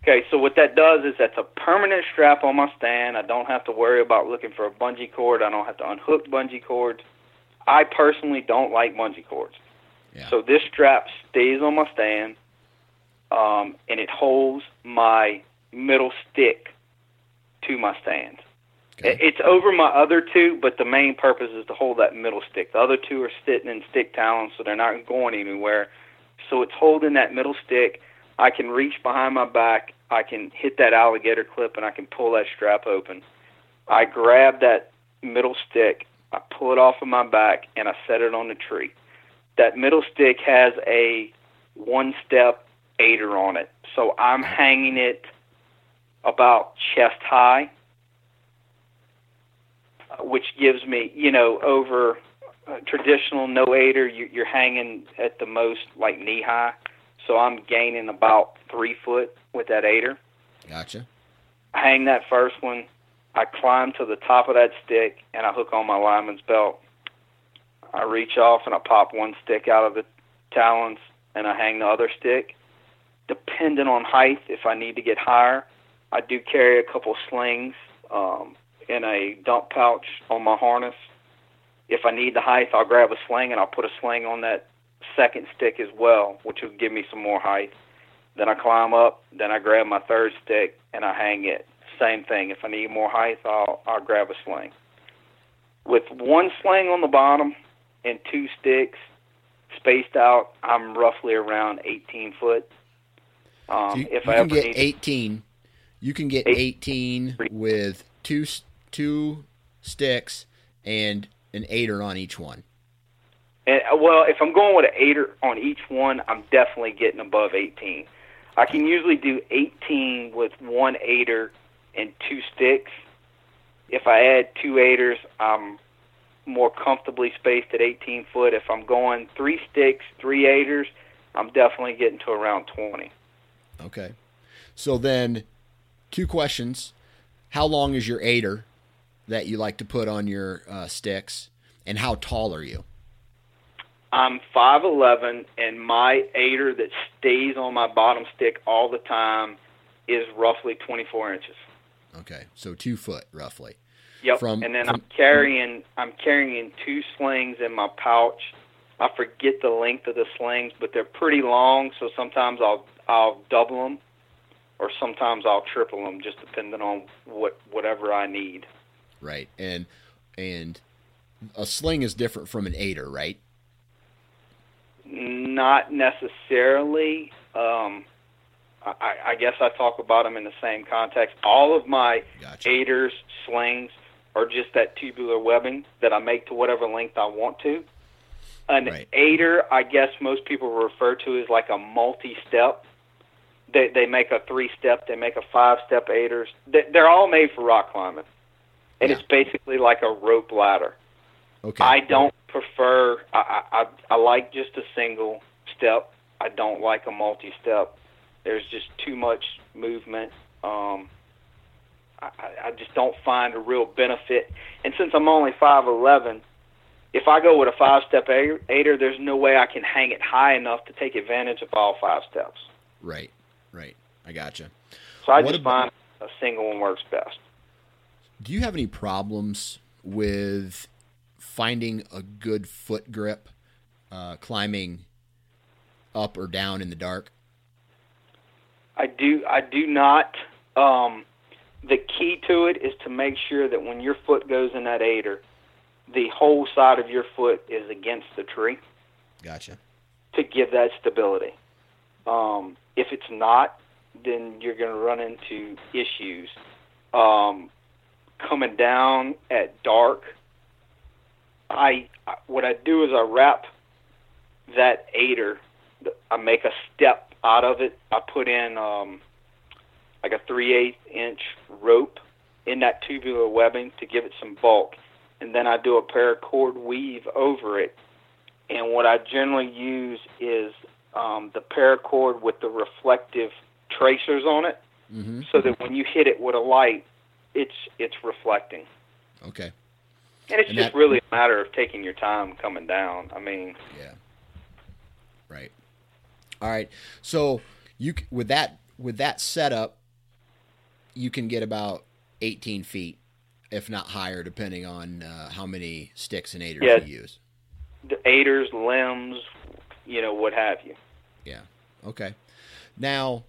Okay, so what that does is that's a permanent strap on my stand. I don't have to worry about looking for a bungee cord. I don't have to unhook bungee cords. I personally don't like bungee cords. Yeah. So this strap stays on my stand, um, and it holds my middle stick to my stand. Okay. It's over my other two, but the main purpose is to hold that middle stick. The other two are sitting in stick talons, so they're not going anywhere. So it's holding that middle stick. I can reach behind my back. I can hit that alligator clip, and I can pull that strap open. I grab that middle stick. I pull it off of my back, and I set it on the tree. That middle stick has a one-step aider on it, so I'm hanging it about chest high which gives me, you know, over uh, traditional no aider, you, you're hanging at the most like knee high. So I'm gaining about three foot with that aider. Gotcha. I hang that first one. I climb to the top of that stick and I hook on my lineman's belt. I reach off and I pop one stick out of the talons and I hang the other stick. Depending on height, if I need to get higher, I do carry a couple slings. Um, in a dump pouch on my harness. If I need the height, I'll grab a sling and I'll put a sling on that second stick as well, which will give me some more height. Then I climb up, then I grab my third stick and I hang it. Same thing. If I need more height, I'll I'll grab a sling. With one sling on the bottom and two sticks spaced out, I'm roughly around 18 foot. Um, So you, if you I can get need, 18. You can get Eight- 18 with two two sticks and an aider on each one. And, uh, well, if I'm going with an aider on each one, I'm definitely getting above 18. I can usually do 18 with one aider and two sticks. If I add two aiders, I'm more comfortably spaced at 18 foot. If I'm going three sticks, three aiders, I'm definitely getting to around 20. Okay. So then, two questions: How long is your aider that you like to put on your uh, sticks, and how tall are you? I'm 5'11", and my aider that stays on my bottom stick all the time is roughly 24 inches. Okay, so two foot roughly. Yep. From- and then from- I'm carrying I'm carrying two slings in my pouch. I forget the length of the slings, but they're pretty long. So sometimes I'll I'll double them, or sometimes I'll triple them, just depending on what whatever I need. Right, and and a sling is different from an aider, right? Not necessarily. Um, I, I guess I talk about them in the same context. All of my Gotcha. aiders, slings, are just that tubular webbing that I make to whatever length I want to. An Right. aider, I guess most people refer to as like a multi-step. They they make a three-step, they make a five-step aiders. They, they're all made for rock climbing, and Yeah. it's basically like a rope ladder. Okay. I don't prefer. I, I I I like just a single step. I don't like a multi-step. There's just too much movement. Um, I, I just don't find a real benefit. And since I'm only five eleven, if I go with a five-step a- aider, there's no way I can hang it high enough to take advantage of all five steps. right, right. I gotcha. So I What just about- find a single one works best. Do you have any problems with finding a good foot grip uh, climbing up or down in the dark? I do. I do not. Um, the key to it is to make sure that when your foot goes in that aider, the whole side of your foot is against the tree. Gotcha. To give that stability. Um, if it's not, then you're going to run into issues. Um, coming down at dark, I what I do is I wrap that aider. I make a step out of it. I put in um, like a three eighth inch rope in that tubular webbing to give it some bulk, and then I do a paracord weave over it. And what I generally use is um, the paracord with the reflective tracers on it, mm-hmm. so that when you hit it with a light, it's it's reflecting. Okay. And it's and just that, really a matter of taking your time coming down. I mean. Yeah. Right. All right. So you with that with that setup, you can get about 18 feet, if not higher, depending on uh, how many sticks and aiders yeah, you use. The aiders, limbs, you know, what have you. Yeah. Okay. Now,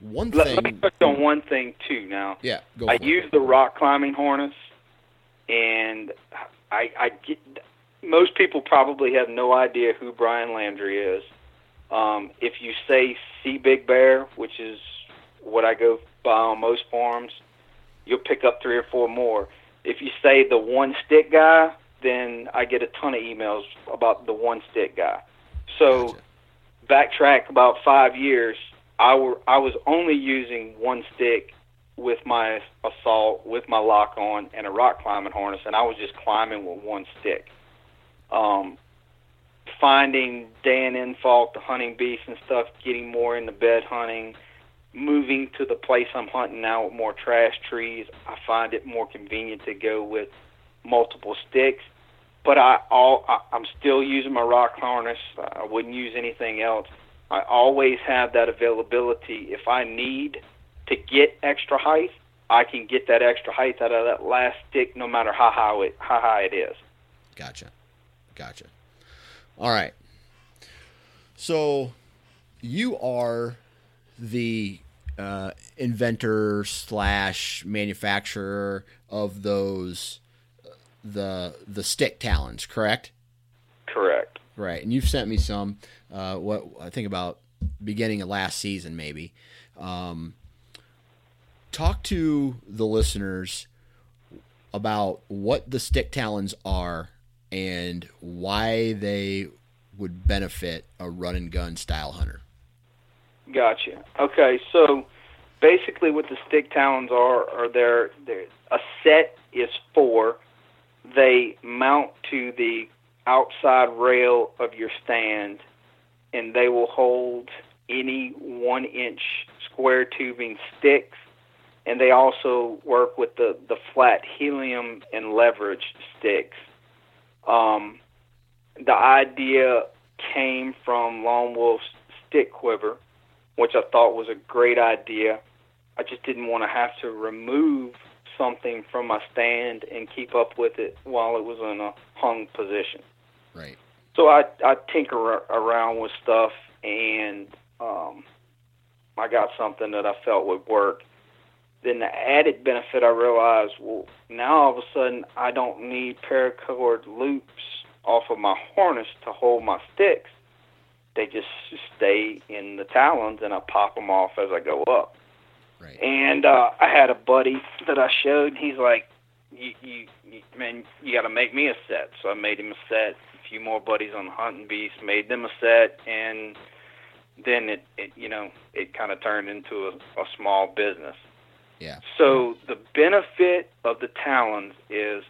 one let, thing. Let me touch on one thing too. Now, yeah, go. I it. use the rock climbing harness, and I, I get. Most people probably have no idea who Brian Landry is. Um, if you say "See Big Bear," which is what I go by on most forums, you'll pick up three or four more. If you say the one stick guy, then I get a ton of emails about the one stick guy. So gotcha. backtrack about five years, I were I was only using one stick with my assault, with my lock on, and a rock climbing harness, and I was just climbing with one stick. Um, finding Dan Infalt, the hunting beast and stuff, getting more into bed hunting, moving to the place I'm hunting now with more trash trees. I find it more convenient to go with multiple sticks. But I all I, I'm still using my rock harness. I wouldn't use anything else. I always have that availability. If I need to get extra height, I can get that extra height out of that last stick, no matter how high it, how high it is. Gotcha, gotcha. All right. So, you are the uh, inventor slash manufacturer of those the the stick talons, correct? Correct. Right, and you've sent me some. Uh, what I think about beginning of last season, maybe. Um, talk to the listeners about what the stick talons are and why they would benefit a run and gun style hunter. Gotcha. Okay, so basically, what the stick talons are are they're, they're a set is four. They mount to the outside rail of your stand, and they will hold any one inch square tubing sticks. And they also work with the, the flat helium and leverage sticks. Um, the idea came from Lone Wolf's stick quiver, which I thought was a great idea. I just didn't want to have to remove something from my stand and keep up with it while it was in a hung position. Right. So I I tinker around with stuff and um, I got something that I felt would work. Then the added benefit I realized, well, now all of a sudden I don't need paracord loops off of my harness to hold my sticks. They just stay in the talons and I pop them off as I go up. Right. And uh, I had a buddy that I showed. And he's like, you, you, you man, you got to make me a set. So I made him a set. A few more buddies on the hunting beast made them a set, and then it, it you know, it kind of turned into a, a small business. Yeah. So the benefit of the talons is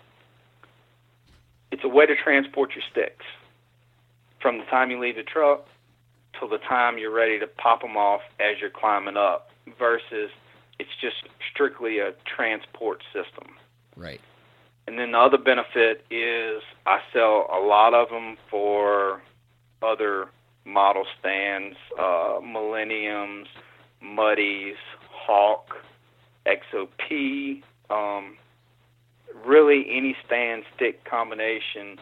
it's a way to transport your sticks from the time you leave the truck till the time you're ready to pop them off as you're climbing up versus it's just strictly a transport system. Right. And then the other benefit is I sell a lot of them for other model stands, uh, Millenniums, Muddies, Hawk, XOP, um, really any stand stick combination,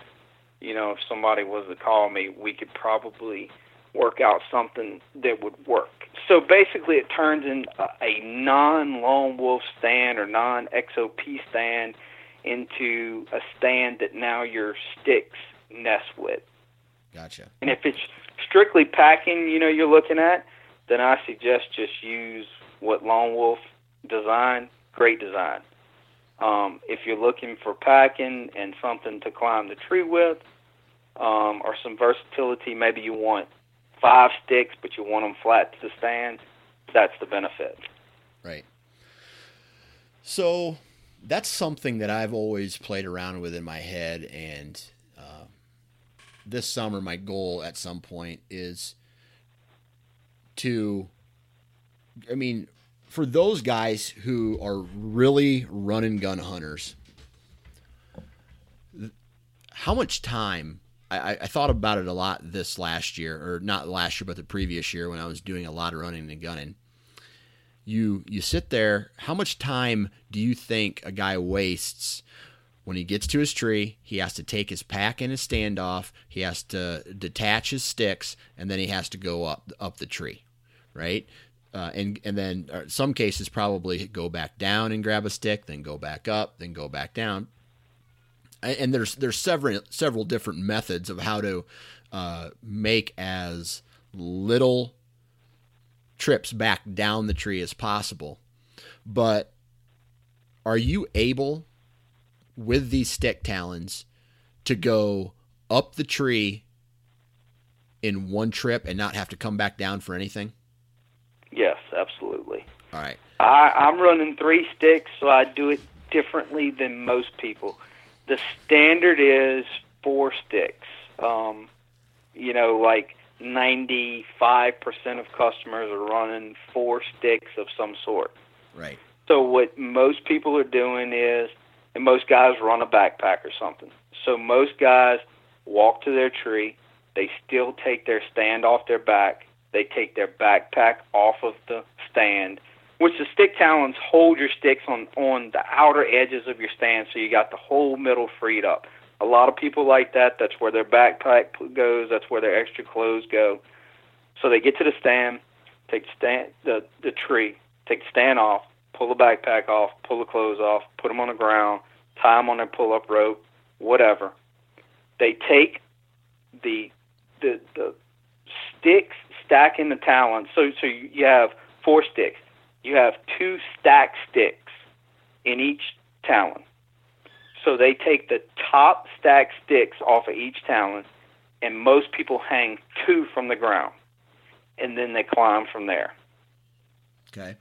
you know, if somebody was to call me, we could probably work out something that would work. So basically, it turns in a non lone wolf stand or non XOP stand into a stand that now your sticks nest with. Gotcha. And if it's strictly packing, you know, you're looking at, then I suggest just use what Lone Wolf designed. Great design. Um, if you're looking for packing and something to climb the tree with, um, or some versatility, maybe you want five sticks, but you want them flat to the stand. That's the benefit. Right. So that's something that I've always played around with in my head, and uh, this summer my goal at some point is to, I mean, for those guys who are really run and gun hunters, how much time? I, I, thought about it a lot this last year, or not last year, but the previous year when I was doing a lot of running and gunning. You you sit there. How much time do you think a guy wastes when he gets to his tree? He has to take his pack and his standoff. He has to detach his sticks, and then he has to go up up the tree, right? Uh, and and then uh, some cases probably go back down and grab a stick, then go back up, then go back down. And there's there's several several different methods of how to uh, make as little trips back down the tree as possible. But are you able with these stick talons to go up the tree in one trip and not have to come back down for anything? Yes, absolutely. All right. I, I'm running three sticks, so I do it differently than most people. The standard is four sticks. Um, you know, like 95% of customers are running four sticks of some sort. Right. So what most people are doing is, and most guys run a backpack or something. So most guys walk to their tree. They still take their stand off their back. They take their backpack off of the stand, which the stick talons hold your sticks on on the outer edges of your stand, so you got the whole middle freed up. A lot of people like that. That's where their backpack goes. That's where their extra clothes go. So they get to the stand, take the stand the the tree, take the stand off, pull the backpack off, pull the clothes off, put them on the ground, tie them on their pull up rope, whatever. They take the the the sticks stacking the talons. So so you have four sticks. You have two stack sticks in each talon. So they take the top stack sticks off of each talon, and most people hang two from the ground, and then they climb from there. Okay.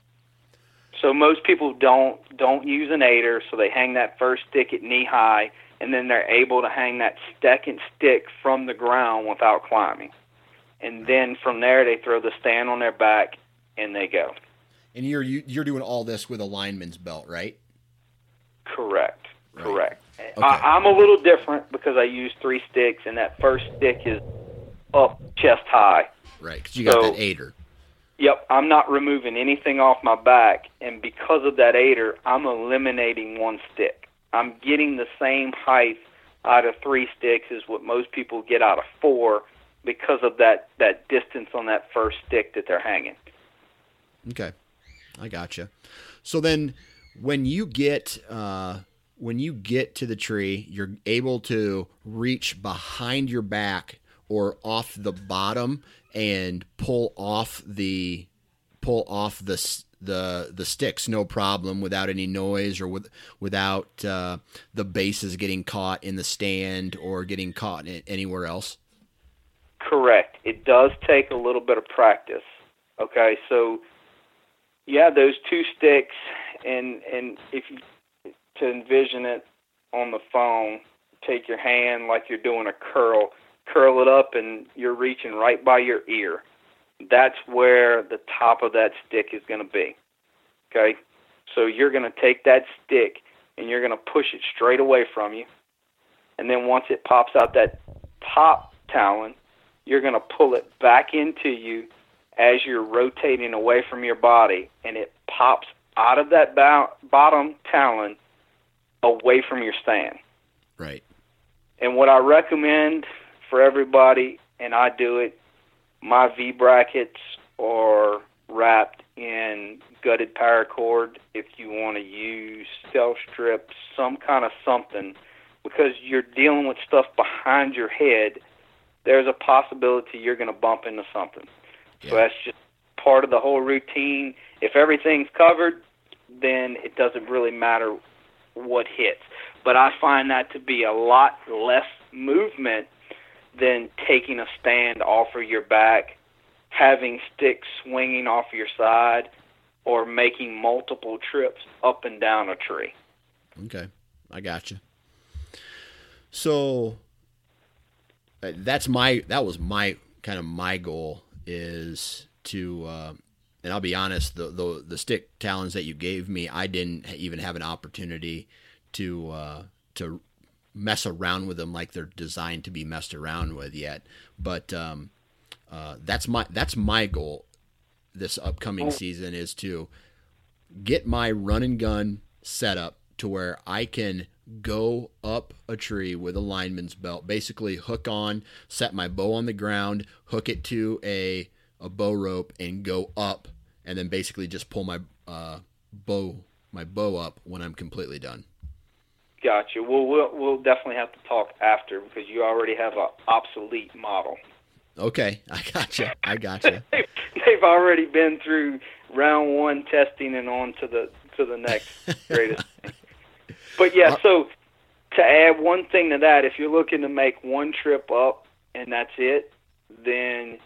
So most people don't don't use an aider, so they hang that first stick at knee high, and then they're able to hang that second stick from the ground without climbing and then from there they throw the stand on their back and they go. And you're you're doing all this with a lineman's belt, right? Correct. Right. Correct. Okay. I, I'm a little different because I use three sticks, and that first stick is up chest high. Right, because you got So- that aider. Yep, I'm not removing anything off my back, and because of that aider, I'm eliminating one stick. I'm getting the same height out of three sticks as what most people get out of four because of that that distance on that first stick that they're hanging. Okay, I gotcha. So then, when you get uh, when you get to the tree, you're able to reach behind your back or off the bottom and pull off the pull off the the the sticks, no problem, without any noise or with without uh, the bases getting caught in the stand or getting caught anywhere else. Correct. It does take a little bit of practice. Okay, so have those two sticks, and and if you to envision it on the phone, take your hand like you're doing a curl, curl it up, and you're reaching right by your ear. That's where the top of that stick is going to be. Okay, so you're going to take that stick and you're going to push it straight away from you, and then once it pops out that top talon, you're going to pull it back into you as you're rotating away from your body, and it pops out of that bo- bottom talon away from your stand. Right. And what I recommend for everybody, and I do it, my V brackets are wrapped in gutted paracord. If you want to use cell strips, some kind of something, because you're dealing with stuff behind your head, there's a possibility you're going to bump into something. Yeah. So that's just part of the whole routine. If everything's covered, then it doesn't really matter what hits. But I find that to be a lot less movement than taking a stand off of your back, having sticks swinging off your side, or making multiple trips up and down a tree. Okay, I got you. So that's my that was my kind of my goal is to uh, and I'll be honest the, the the stick talons that you gave me I didn't even have an opportunity to uh, to mess around with them like they're designed to be messed around with yet. But um, uh, that's my that's my goal this upcoming season is to get my run and gun set up to where I can go up a tree with a lineman's belt, basically hook on, set my bow on the ground, hook it to a a bow rope, and go up, and then basically just pull my uh, bow my bow up when I'm completely done. Gotcha. Well, we'll we'll definitely have to talk after because you already have an obsolete model. Okay, I got gotcha. I got gotcha. They've already been through round one testing and on to the to the next greatest. But yeah, so to add one thing to that, if you're looking to make one trip up and that's it, then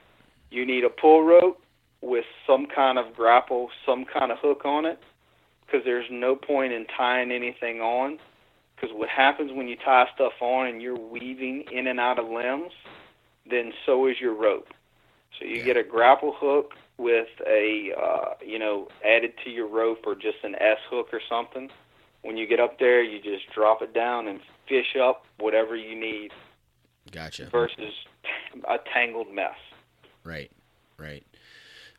you need a pull rope with some kind of grapple, some kind of hook on it, because there's no point in tying anything on. Because what happens when you tie stuff on and you're weaving in and out of limbs, then so is your rope. So you get a grapple hook with a, uh, you know, added to your rope or just an S hook or something. When you get up there, you just drop it down and fish up whatever you need Gotcha. versus a tangled mess. Right, right.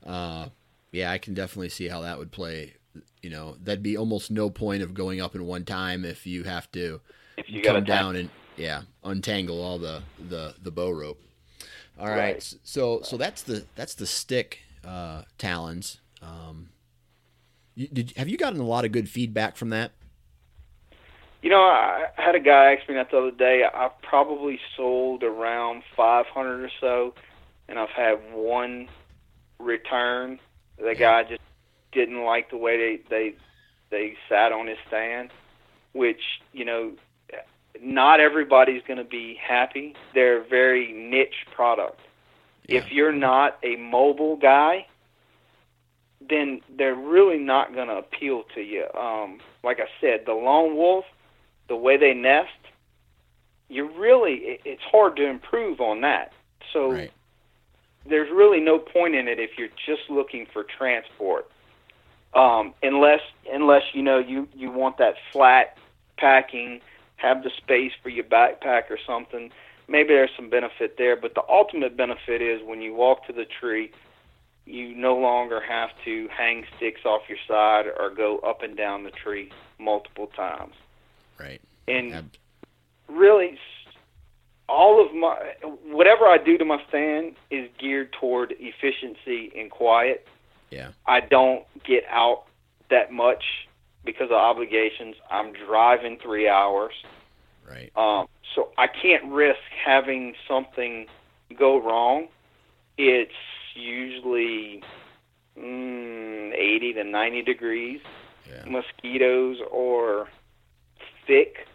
Uh, yeah, I can definitely see how that would play. You know, that'd be almost no point of going up in one time if you have to If you come down and yeah, untangle all the the the bow rope. All right, Right. so so that's the that's the stick uh, talons. Um, you, did have you gotten a lot of good feedback from that? You know, I had a guy ask me that the other day. I probably sold around 500 or so, and I've had one return. The guy just didn't like the way they they they sat on his stand, which you know, not everybody's going to be happy. They're a very niche product. If you're not a mobile guy, then they're really not going to appeal to you. Um, like I said, the lone wolf, the way they nest, you really it, it's hard to improve on that. So Right. there's really no point in it if you're just looking for transport. Um, unless unless you know you you want that flat packing, have the space for your backpack or something. Maybe there's some benefit there, but the ultimate benefit is when you walk to the tree, you no longer have to hang sticks off your side or go up and down the tree multiple times. Right. And Ab- really all of my whatever I do to my stand is geared toward efficiency and quiet. yeah. I don't get out that much because of obligations. I'm driving 3 hours. Right. Um, so I can't risk having something go wrong. It's usually mm, 80 to 90 degrees. Yeah. Mosquitoes or thick.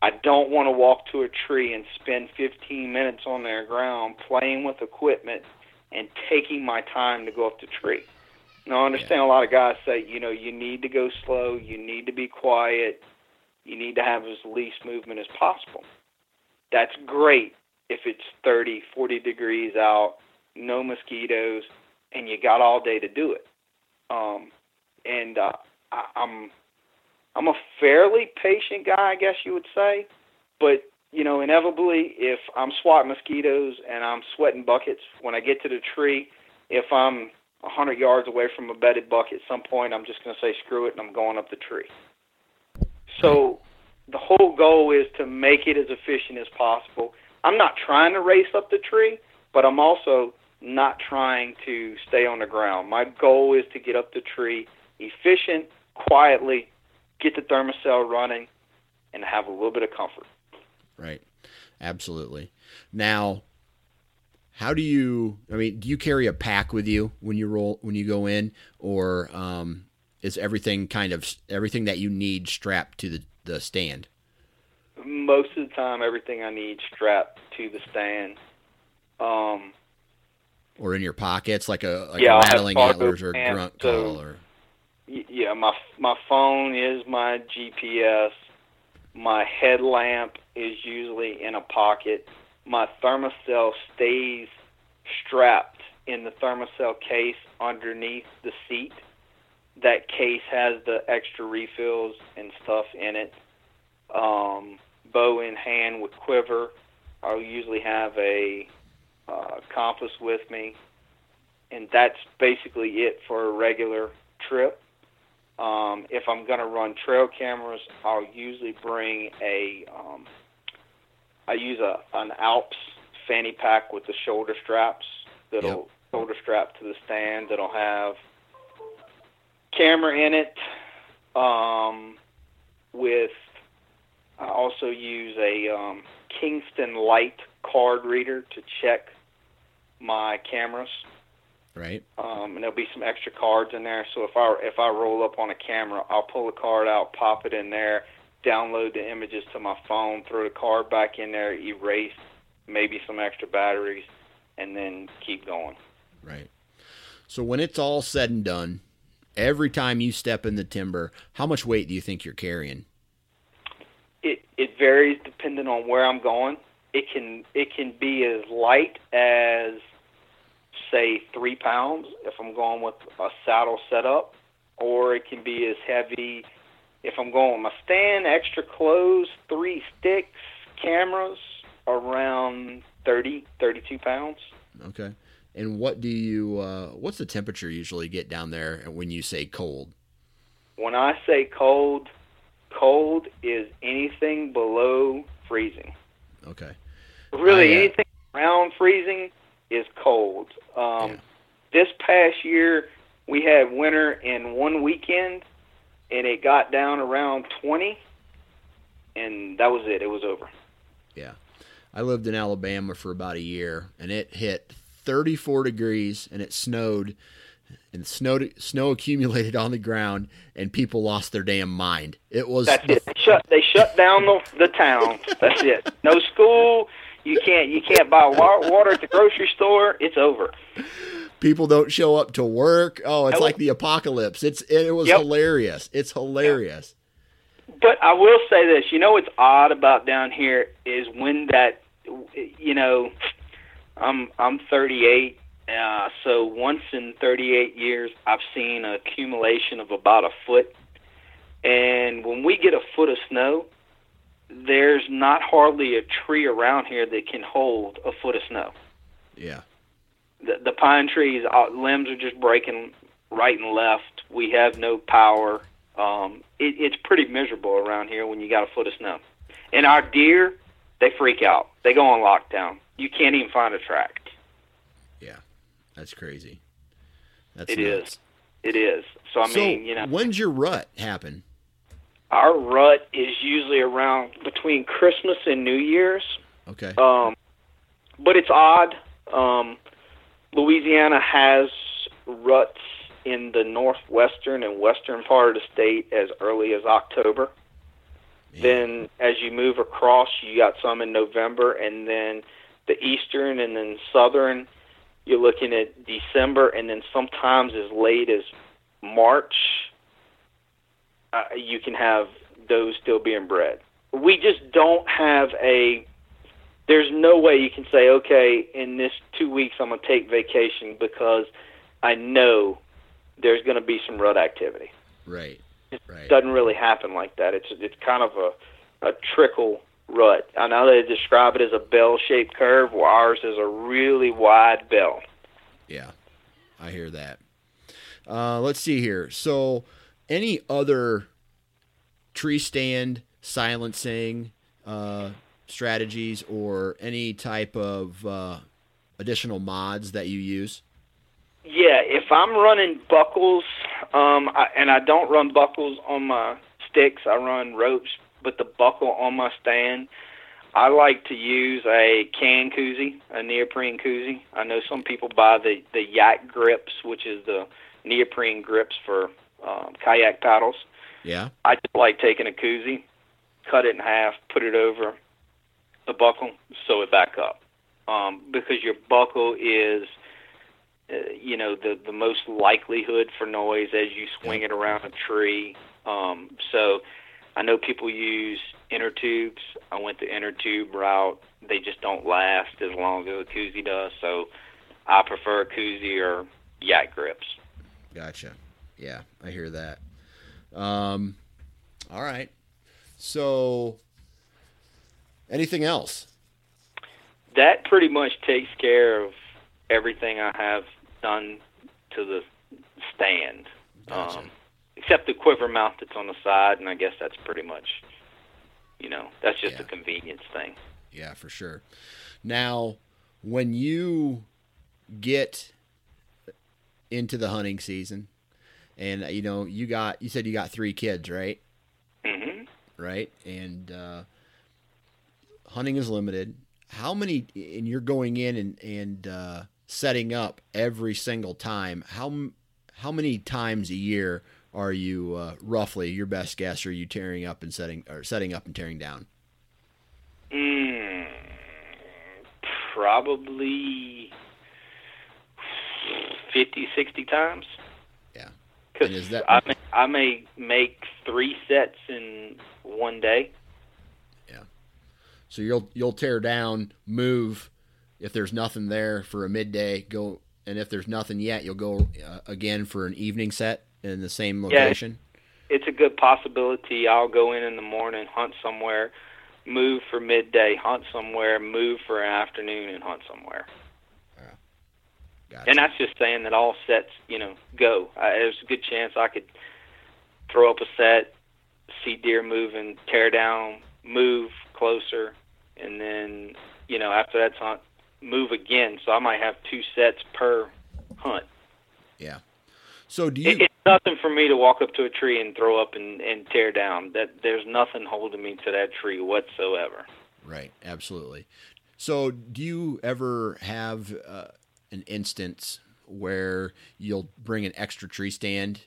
I don't want to walk to a tree and spend 15 minutes on their ground playing with equipment and taking my time to go up the tree. Now, I understand a lot of guys say, you know, you need to go slow, you need to be quiet, you need to have as least movement as possible. That's great if it's 30, 40 degrees out, no mosquitoes, and you got all day to do it. Um, and uh, I, I'm I'm a fairly patient guy, I guess you would say. But you know, inevitably, if I'm swatting mosquitoes and I'm sweating buckets when I get to the tree, if I'm a hundred yards away from a bedded bucket, at some point I'm just going to say screw it and I'm going up the tree. So the whole goal is to make it as efficient as possible. I'm not trying to race up the tree, but I'm also not trying to stay on the ground. My goal is to get up the tree efficient, quietly, get the Thermacell running, and have a little bit of comfort. Right. Absolutely. Now, how do you? I mean, do you carry a pack with you when you roll when you go in, or um, is everything kind of everything that you need strapped to the the stand? Most of the time, everything I need strapped to the stand. Um, or in your pockets, like a like yeah, rattling antlers or grunt so, call, or yeah, my my phone is my GPS. My headlamp is usually in a pocket. My Thermacell stays strapped in the Thermacell case underneath the seat. That case has the extra refills and stuff in it. Um, bow in hand with quiver. I'll usually have a uh, compass with me, and that's basically it for a regular trip. Um, if I'm going to run trail cameras, I'll usually bring a. Um, I use a an Alps fanny pack with the shoulder straps that'll Yep. shoulder strap to the stand that'll have camera in it. Um, with I also use a um, Kingston Light card reader to check my cameras right? um, and there'll be some extra cards in there. So if I if I roll up on a camera, I'll pull a card out, pop it in there, download the images to my phone, throw the card back in there, erase maybe some extra batteries, and then keep going. Right. So when it's all said and done, every time you step in the timber, how much weight do you think you're carrying? It it varies depending on where I'm going. It can it can be as light as say three pounds if I'm going with a saddle setup, or it can be as heavy if I'm going with my stand, extra clothes, three sticks, cameras, around 30, 32 pounds. Okay. And what do you? Uh, what's the temperature usually get down there when you say cold? When I say cold, cold is anything below freezing. Okay. Really, I, uh, anything around freezing is cold. Um, Yeah. This past year, we had winter in one weekend, and it got down around 20, and that was it. It was over. Yeah. I lived in Alabama for about a year, and it hit 34 degrees, and it snowed, and snow snow accumulated on the ground, and people lost their damn mind. It was That's the it. They shut they shut down the the town. That's it. No school. You can't you can't buy water at the grocery store. It's over. people don't show up to work. Oh, it's Nope. like the apocalypse. It's it was Yep. hilarious. It's hilarious. But I will say this. You know what's odd about down here is when that you know I'm I'm 38. Uh, so once in 38 years, I've seen an accumulation of about a foot. And when we get a foot of snow, there's not hardly a tree around here that can hold a foot of snow. Yeah. the, the pine trees uh, limbs are just breaking right and left. We have no power. Um, it, it's pretty miserable around here when you got a foot of snow. And our deer, they freak out. They go on lockdown. You can't even find a track. Yeah. That's crazy. That's It nuts. is. It is. So I so mean, you know, when's your rut happen? Our rut is usually around between Christmas and New Year's. Okay. Um, but it's odd. Um, Louisiana has ruts in the northwestern and western part of the state as early as October. Then, as you move across, you got some in November, and then the eastern and then southern, you're looking at December, and then sometimes as late as March, uh, you can have those still being bred. We just don't have a. There's no way you can say, okay, in this two weeks I'm going to take vacation because I know there's going to be some rut activity Right. Right. doesn't really happen like that. It's it's kind of a a trickle rut. I know they describe it as a bell-shaped curve, where ours is a really wide bell. Yeah. I hear that. Uh, let's see here. So, any other tree stand silencing uh, strategies or any type of uh, additional mods that you use? Yeah, if I'm running buckles, um, I, and I don't run buckles on my sticks, I run ropes, but the buckle on my stand, I like to use a can koozie, a neoprene koozie. I know some people buy the the yak grips, which is the neoprene grips for um, kayak paddles. Yeah. I just like taking a koozie, cut it in half, put it over the buckle, sew it back up. Um, because your buckle is, uh, you know, the the most likelihood for noise as you swing it around a tree. Um, so I know people use inner tubes. I went the inner tube route. They just don't last as long as a koozie does. So I prefer a koozie or yak grips. Gotcha. Yeah, I hear that. Um, all right. So, anything else? That pretty much takes care of everything I have done to the stand, Gotcha. um, except the quiver mount that's on the side, and I guess that's pretty much, you know, that's just Yeah. a convenience thing. Yeah, for sure. Now, when you get into the hunting season, and you know you got you said you got three kids, right? hmm Right, and uh, hunting is limited. How many? And you're going in and and uh, setting up every single time. How how many times a year are you uh, roughly your best guess? Are you tearing up and setting or setting up and tearing down? Mm, probably 50, 60 times. Because is that- I may, I may make three sets in one day. Yeah. So you'll you'll tear down, move. If there's nothing there for a midday, go. And if there's nothing yet, you'll go uh, again for an evening set in the same location. Yeah. It's a good possibility. I'll go in in the morning, hunt somewhere, move for midday, hunt somewhere, move for an afternoon, and hunt somewhere. Gotcha. And that's just saying that all sets, you know, go. I, there's a good chance I could throw up a set, see deer moving, tear down, move closer, and then, you know, after that's hunt, move again. So I might have two sets per hunt. yeah. So do It, you? it's nothing for me to walk up to a tree and throw up and, and tear down. That there's nothing holding me to that tree whatsoever. Right. Absolutely. So do you ever have uh, an instance where you'll bring an extra tree stand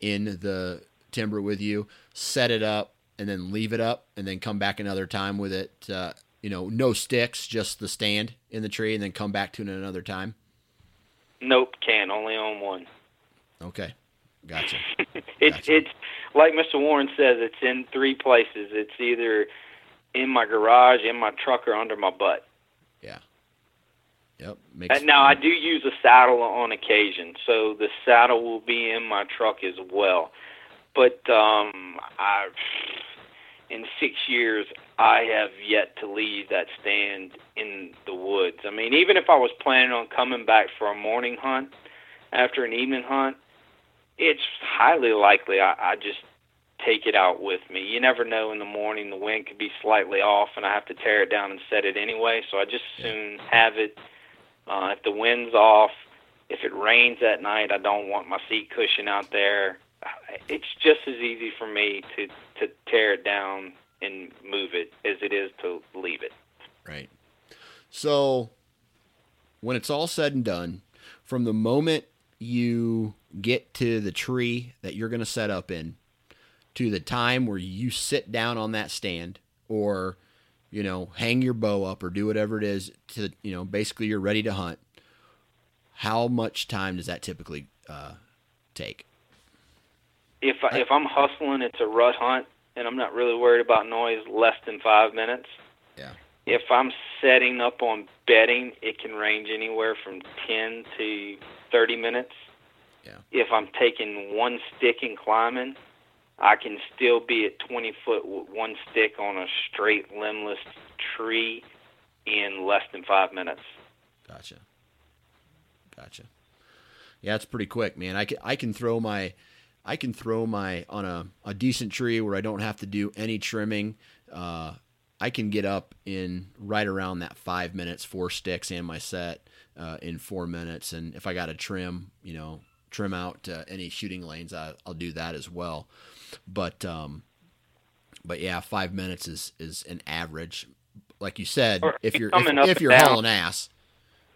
in the timber with you, set it up, and then leave it up, and then come back another time with it? Uh, you know, no sticks, just the stand in the tree, and then come back to it another time. Nope, can only own one. Okay, gotcha. It's Gotcha. it's like Mr. Warren says. It's in three places. It's either in my garage, in my truck, or under my butt. Yep. Makes, And now I do use a saddle on occasion, so the saddle will be in my truck as well. But um, I, in six years, I have yet to leave that stand in the woods. I mean, even if I was planning on coming back for a morning hunt after an evening hunt, it's highly likely I, I just take it out with me. You never know in the morning the wind could be slightly off and I have to tear it down and set it anyway, so I just soon have it uh, if the wind's off, if it rains at night, I don't want my seat cushion out there. It's just as easy for me to to tear it down and move it as it is to leave it. Right. So, when it's all said and done, from the moment you get to the tree that you're going to set up in to the time where you sit down on that stand or, you know, hang your bow up or do whatever it is to, you know, basically you're ready to hunt, how much time does that typically uh, take? If I, if I'm hustling, it's a rut hunt, and I'm not really worried about noise. Less than five minutes. Yeah. If I'm setting up on bedding, it can range anywhere from ten to thirty minutes. Yeah. If I'm taking one stick and climbing, I can still be at 20 foot with one stick on a straight limbless tree in less than five minutes. Gotcha. Gotcha. Yeah, it's pretty quick, man. I can I can throw my I can throw my on a, a decent tree where I don't have to do any trimming. Uh, I can get up in right around that five minutes, four sticks, and my set uh, in four minutes. And if I got to trim, you know, trim out uh, any shooting lanes, I, will do that as well. But um, but yeah, five minutes is is an average. Like you said, if you you're if, if you're down? hauling ass.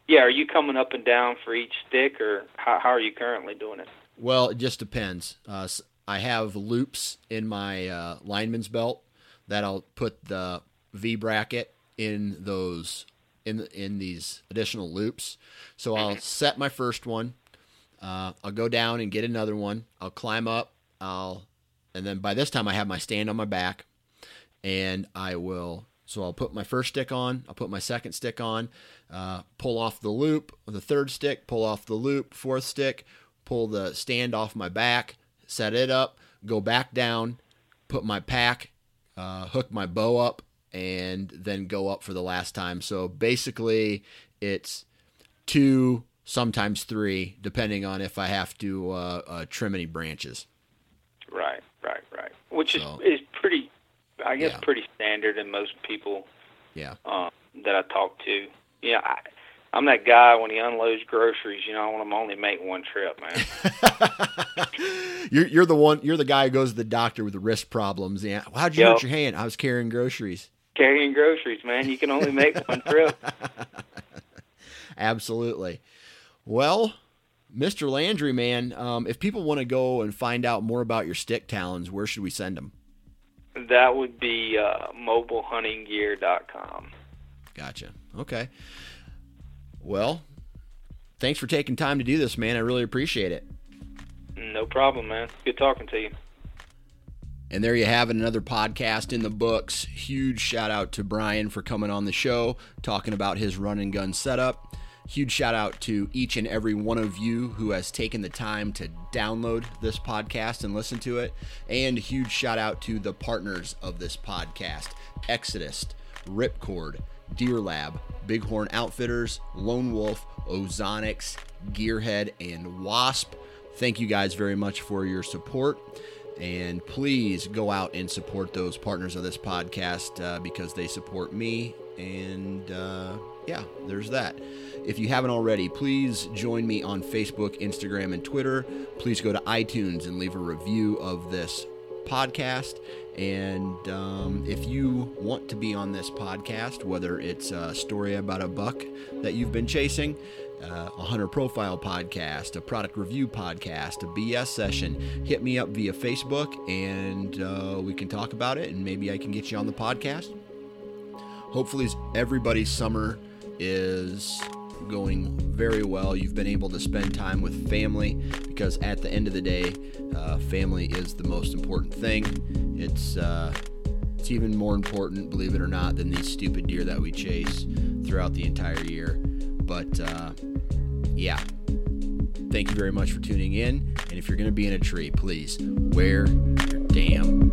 Yeah, are you coming up and down for each stick, or how, how are you currently doing it? Well, it just depends. Uh, I have loops in my uh, lineman's belt that I'll put the V bracket in those in in these additional loops. So I'll set my first one. Uh, I'll go down and get another one. I'll climb up. I'll and then by this time I have my stand on my back, and I will. So I'll put my first stick on. I'll put my second stick on. Uh, pull off the loop. The third stick. Pull off the loop. Fourth stick. Pull the stand off my back. Set it up. Go back down. Put my pack. Uh, hook my bow up, and then go up for the last time. So basically, it's two, sometimes three, depending on if I have to uh, uh, trim any branches. Right, right, right. Which So- is is pretty, I guess, Yeah. pretty standard in most people Yeah. um, that I talk to. Yeah, I, I'm that guy when he unloads groceries. You know, I want him to only make one trip, man. you're you're the one. You're the guy who goes to the doctor with the wrist problems. Yeah. Well, how'd you Yep. hurt your hand? I was carrying groceries. Carrying groceries, man. You can only make one trip. Absolutely. Well, Mr. Landry, man, um, if people want to go and find out more about your stick talons, where should we send them? That would be uh, mobilehuntinggear.com. Gotcha. Okay. Well, thanks for taking time to do this, man. I really appreciate it. No problem, man. Good talking to you. And there you have it, another podcast in the books. Huge shout out to Brian for coming on the show, talking about his run and gun setup. Huge shout out to each and every one of you who has taken the time to download this podcast and listen to it. And huge shout out to the partners of this podcast Exodus, Ripcord, Deer Lab, Bighorn Outfitters, Lone Wolf, Ozonics, Gearhead, and Wasp. Thank you guys very much for your support. And please go out and support those partners of this podcast uh, because they support me. And uh, yeah, there's that. If you haven't already, please join me on Facebook, Instagram, and Twitter. Please go to iTunes and leave a review of this podcast. And um, if you want to be on this podcast, whether it's a story about a buck that you've been chasing, uh, a hunter profile podcast, a product review podcast, a BS session, hit me up via Facebook and uh, we can talk about it and maybe I can get you on the podcast. Hopefully, everybody's summer is going very well. You've been able to spend time with family because at the end of the day, uh, family is the most important thing. It's uh, it's even more important, believe it or not, than these stupid deer that we chase throughout the entire year. But uh, yeah, thank you very much for tuning in. And if you're going to be in a tree, please wear your damn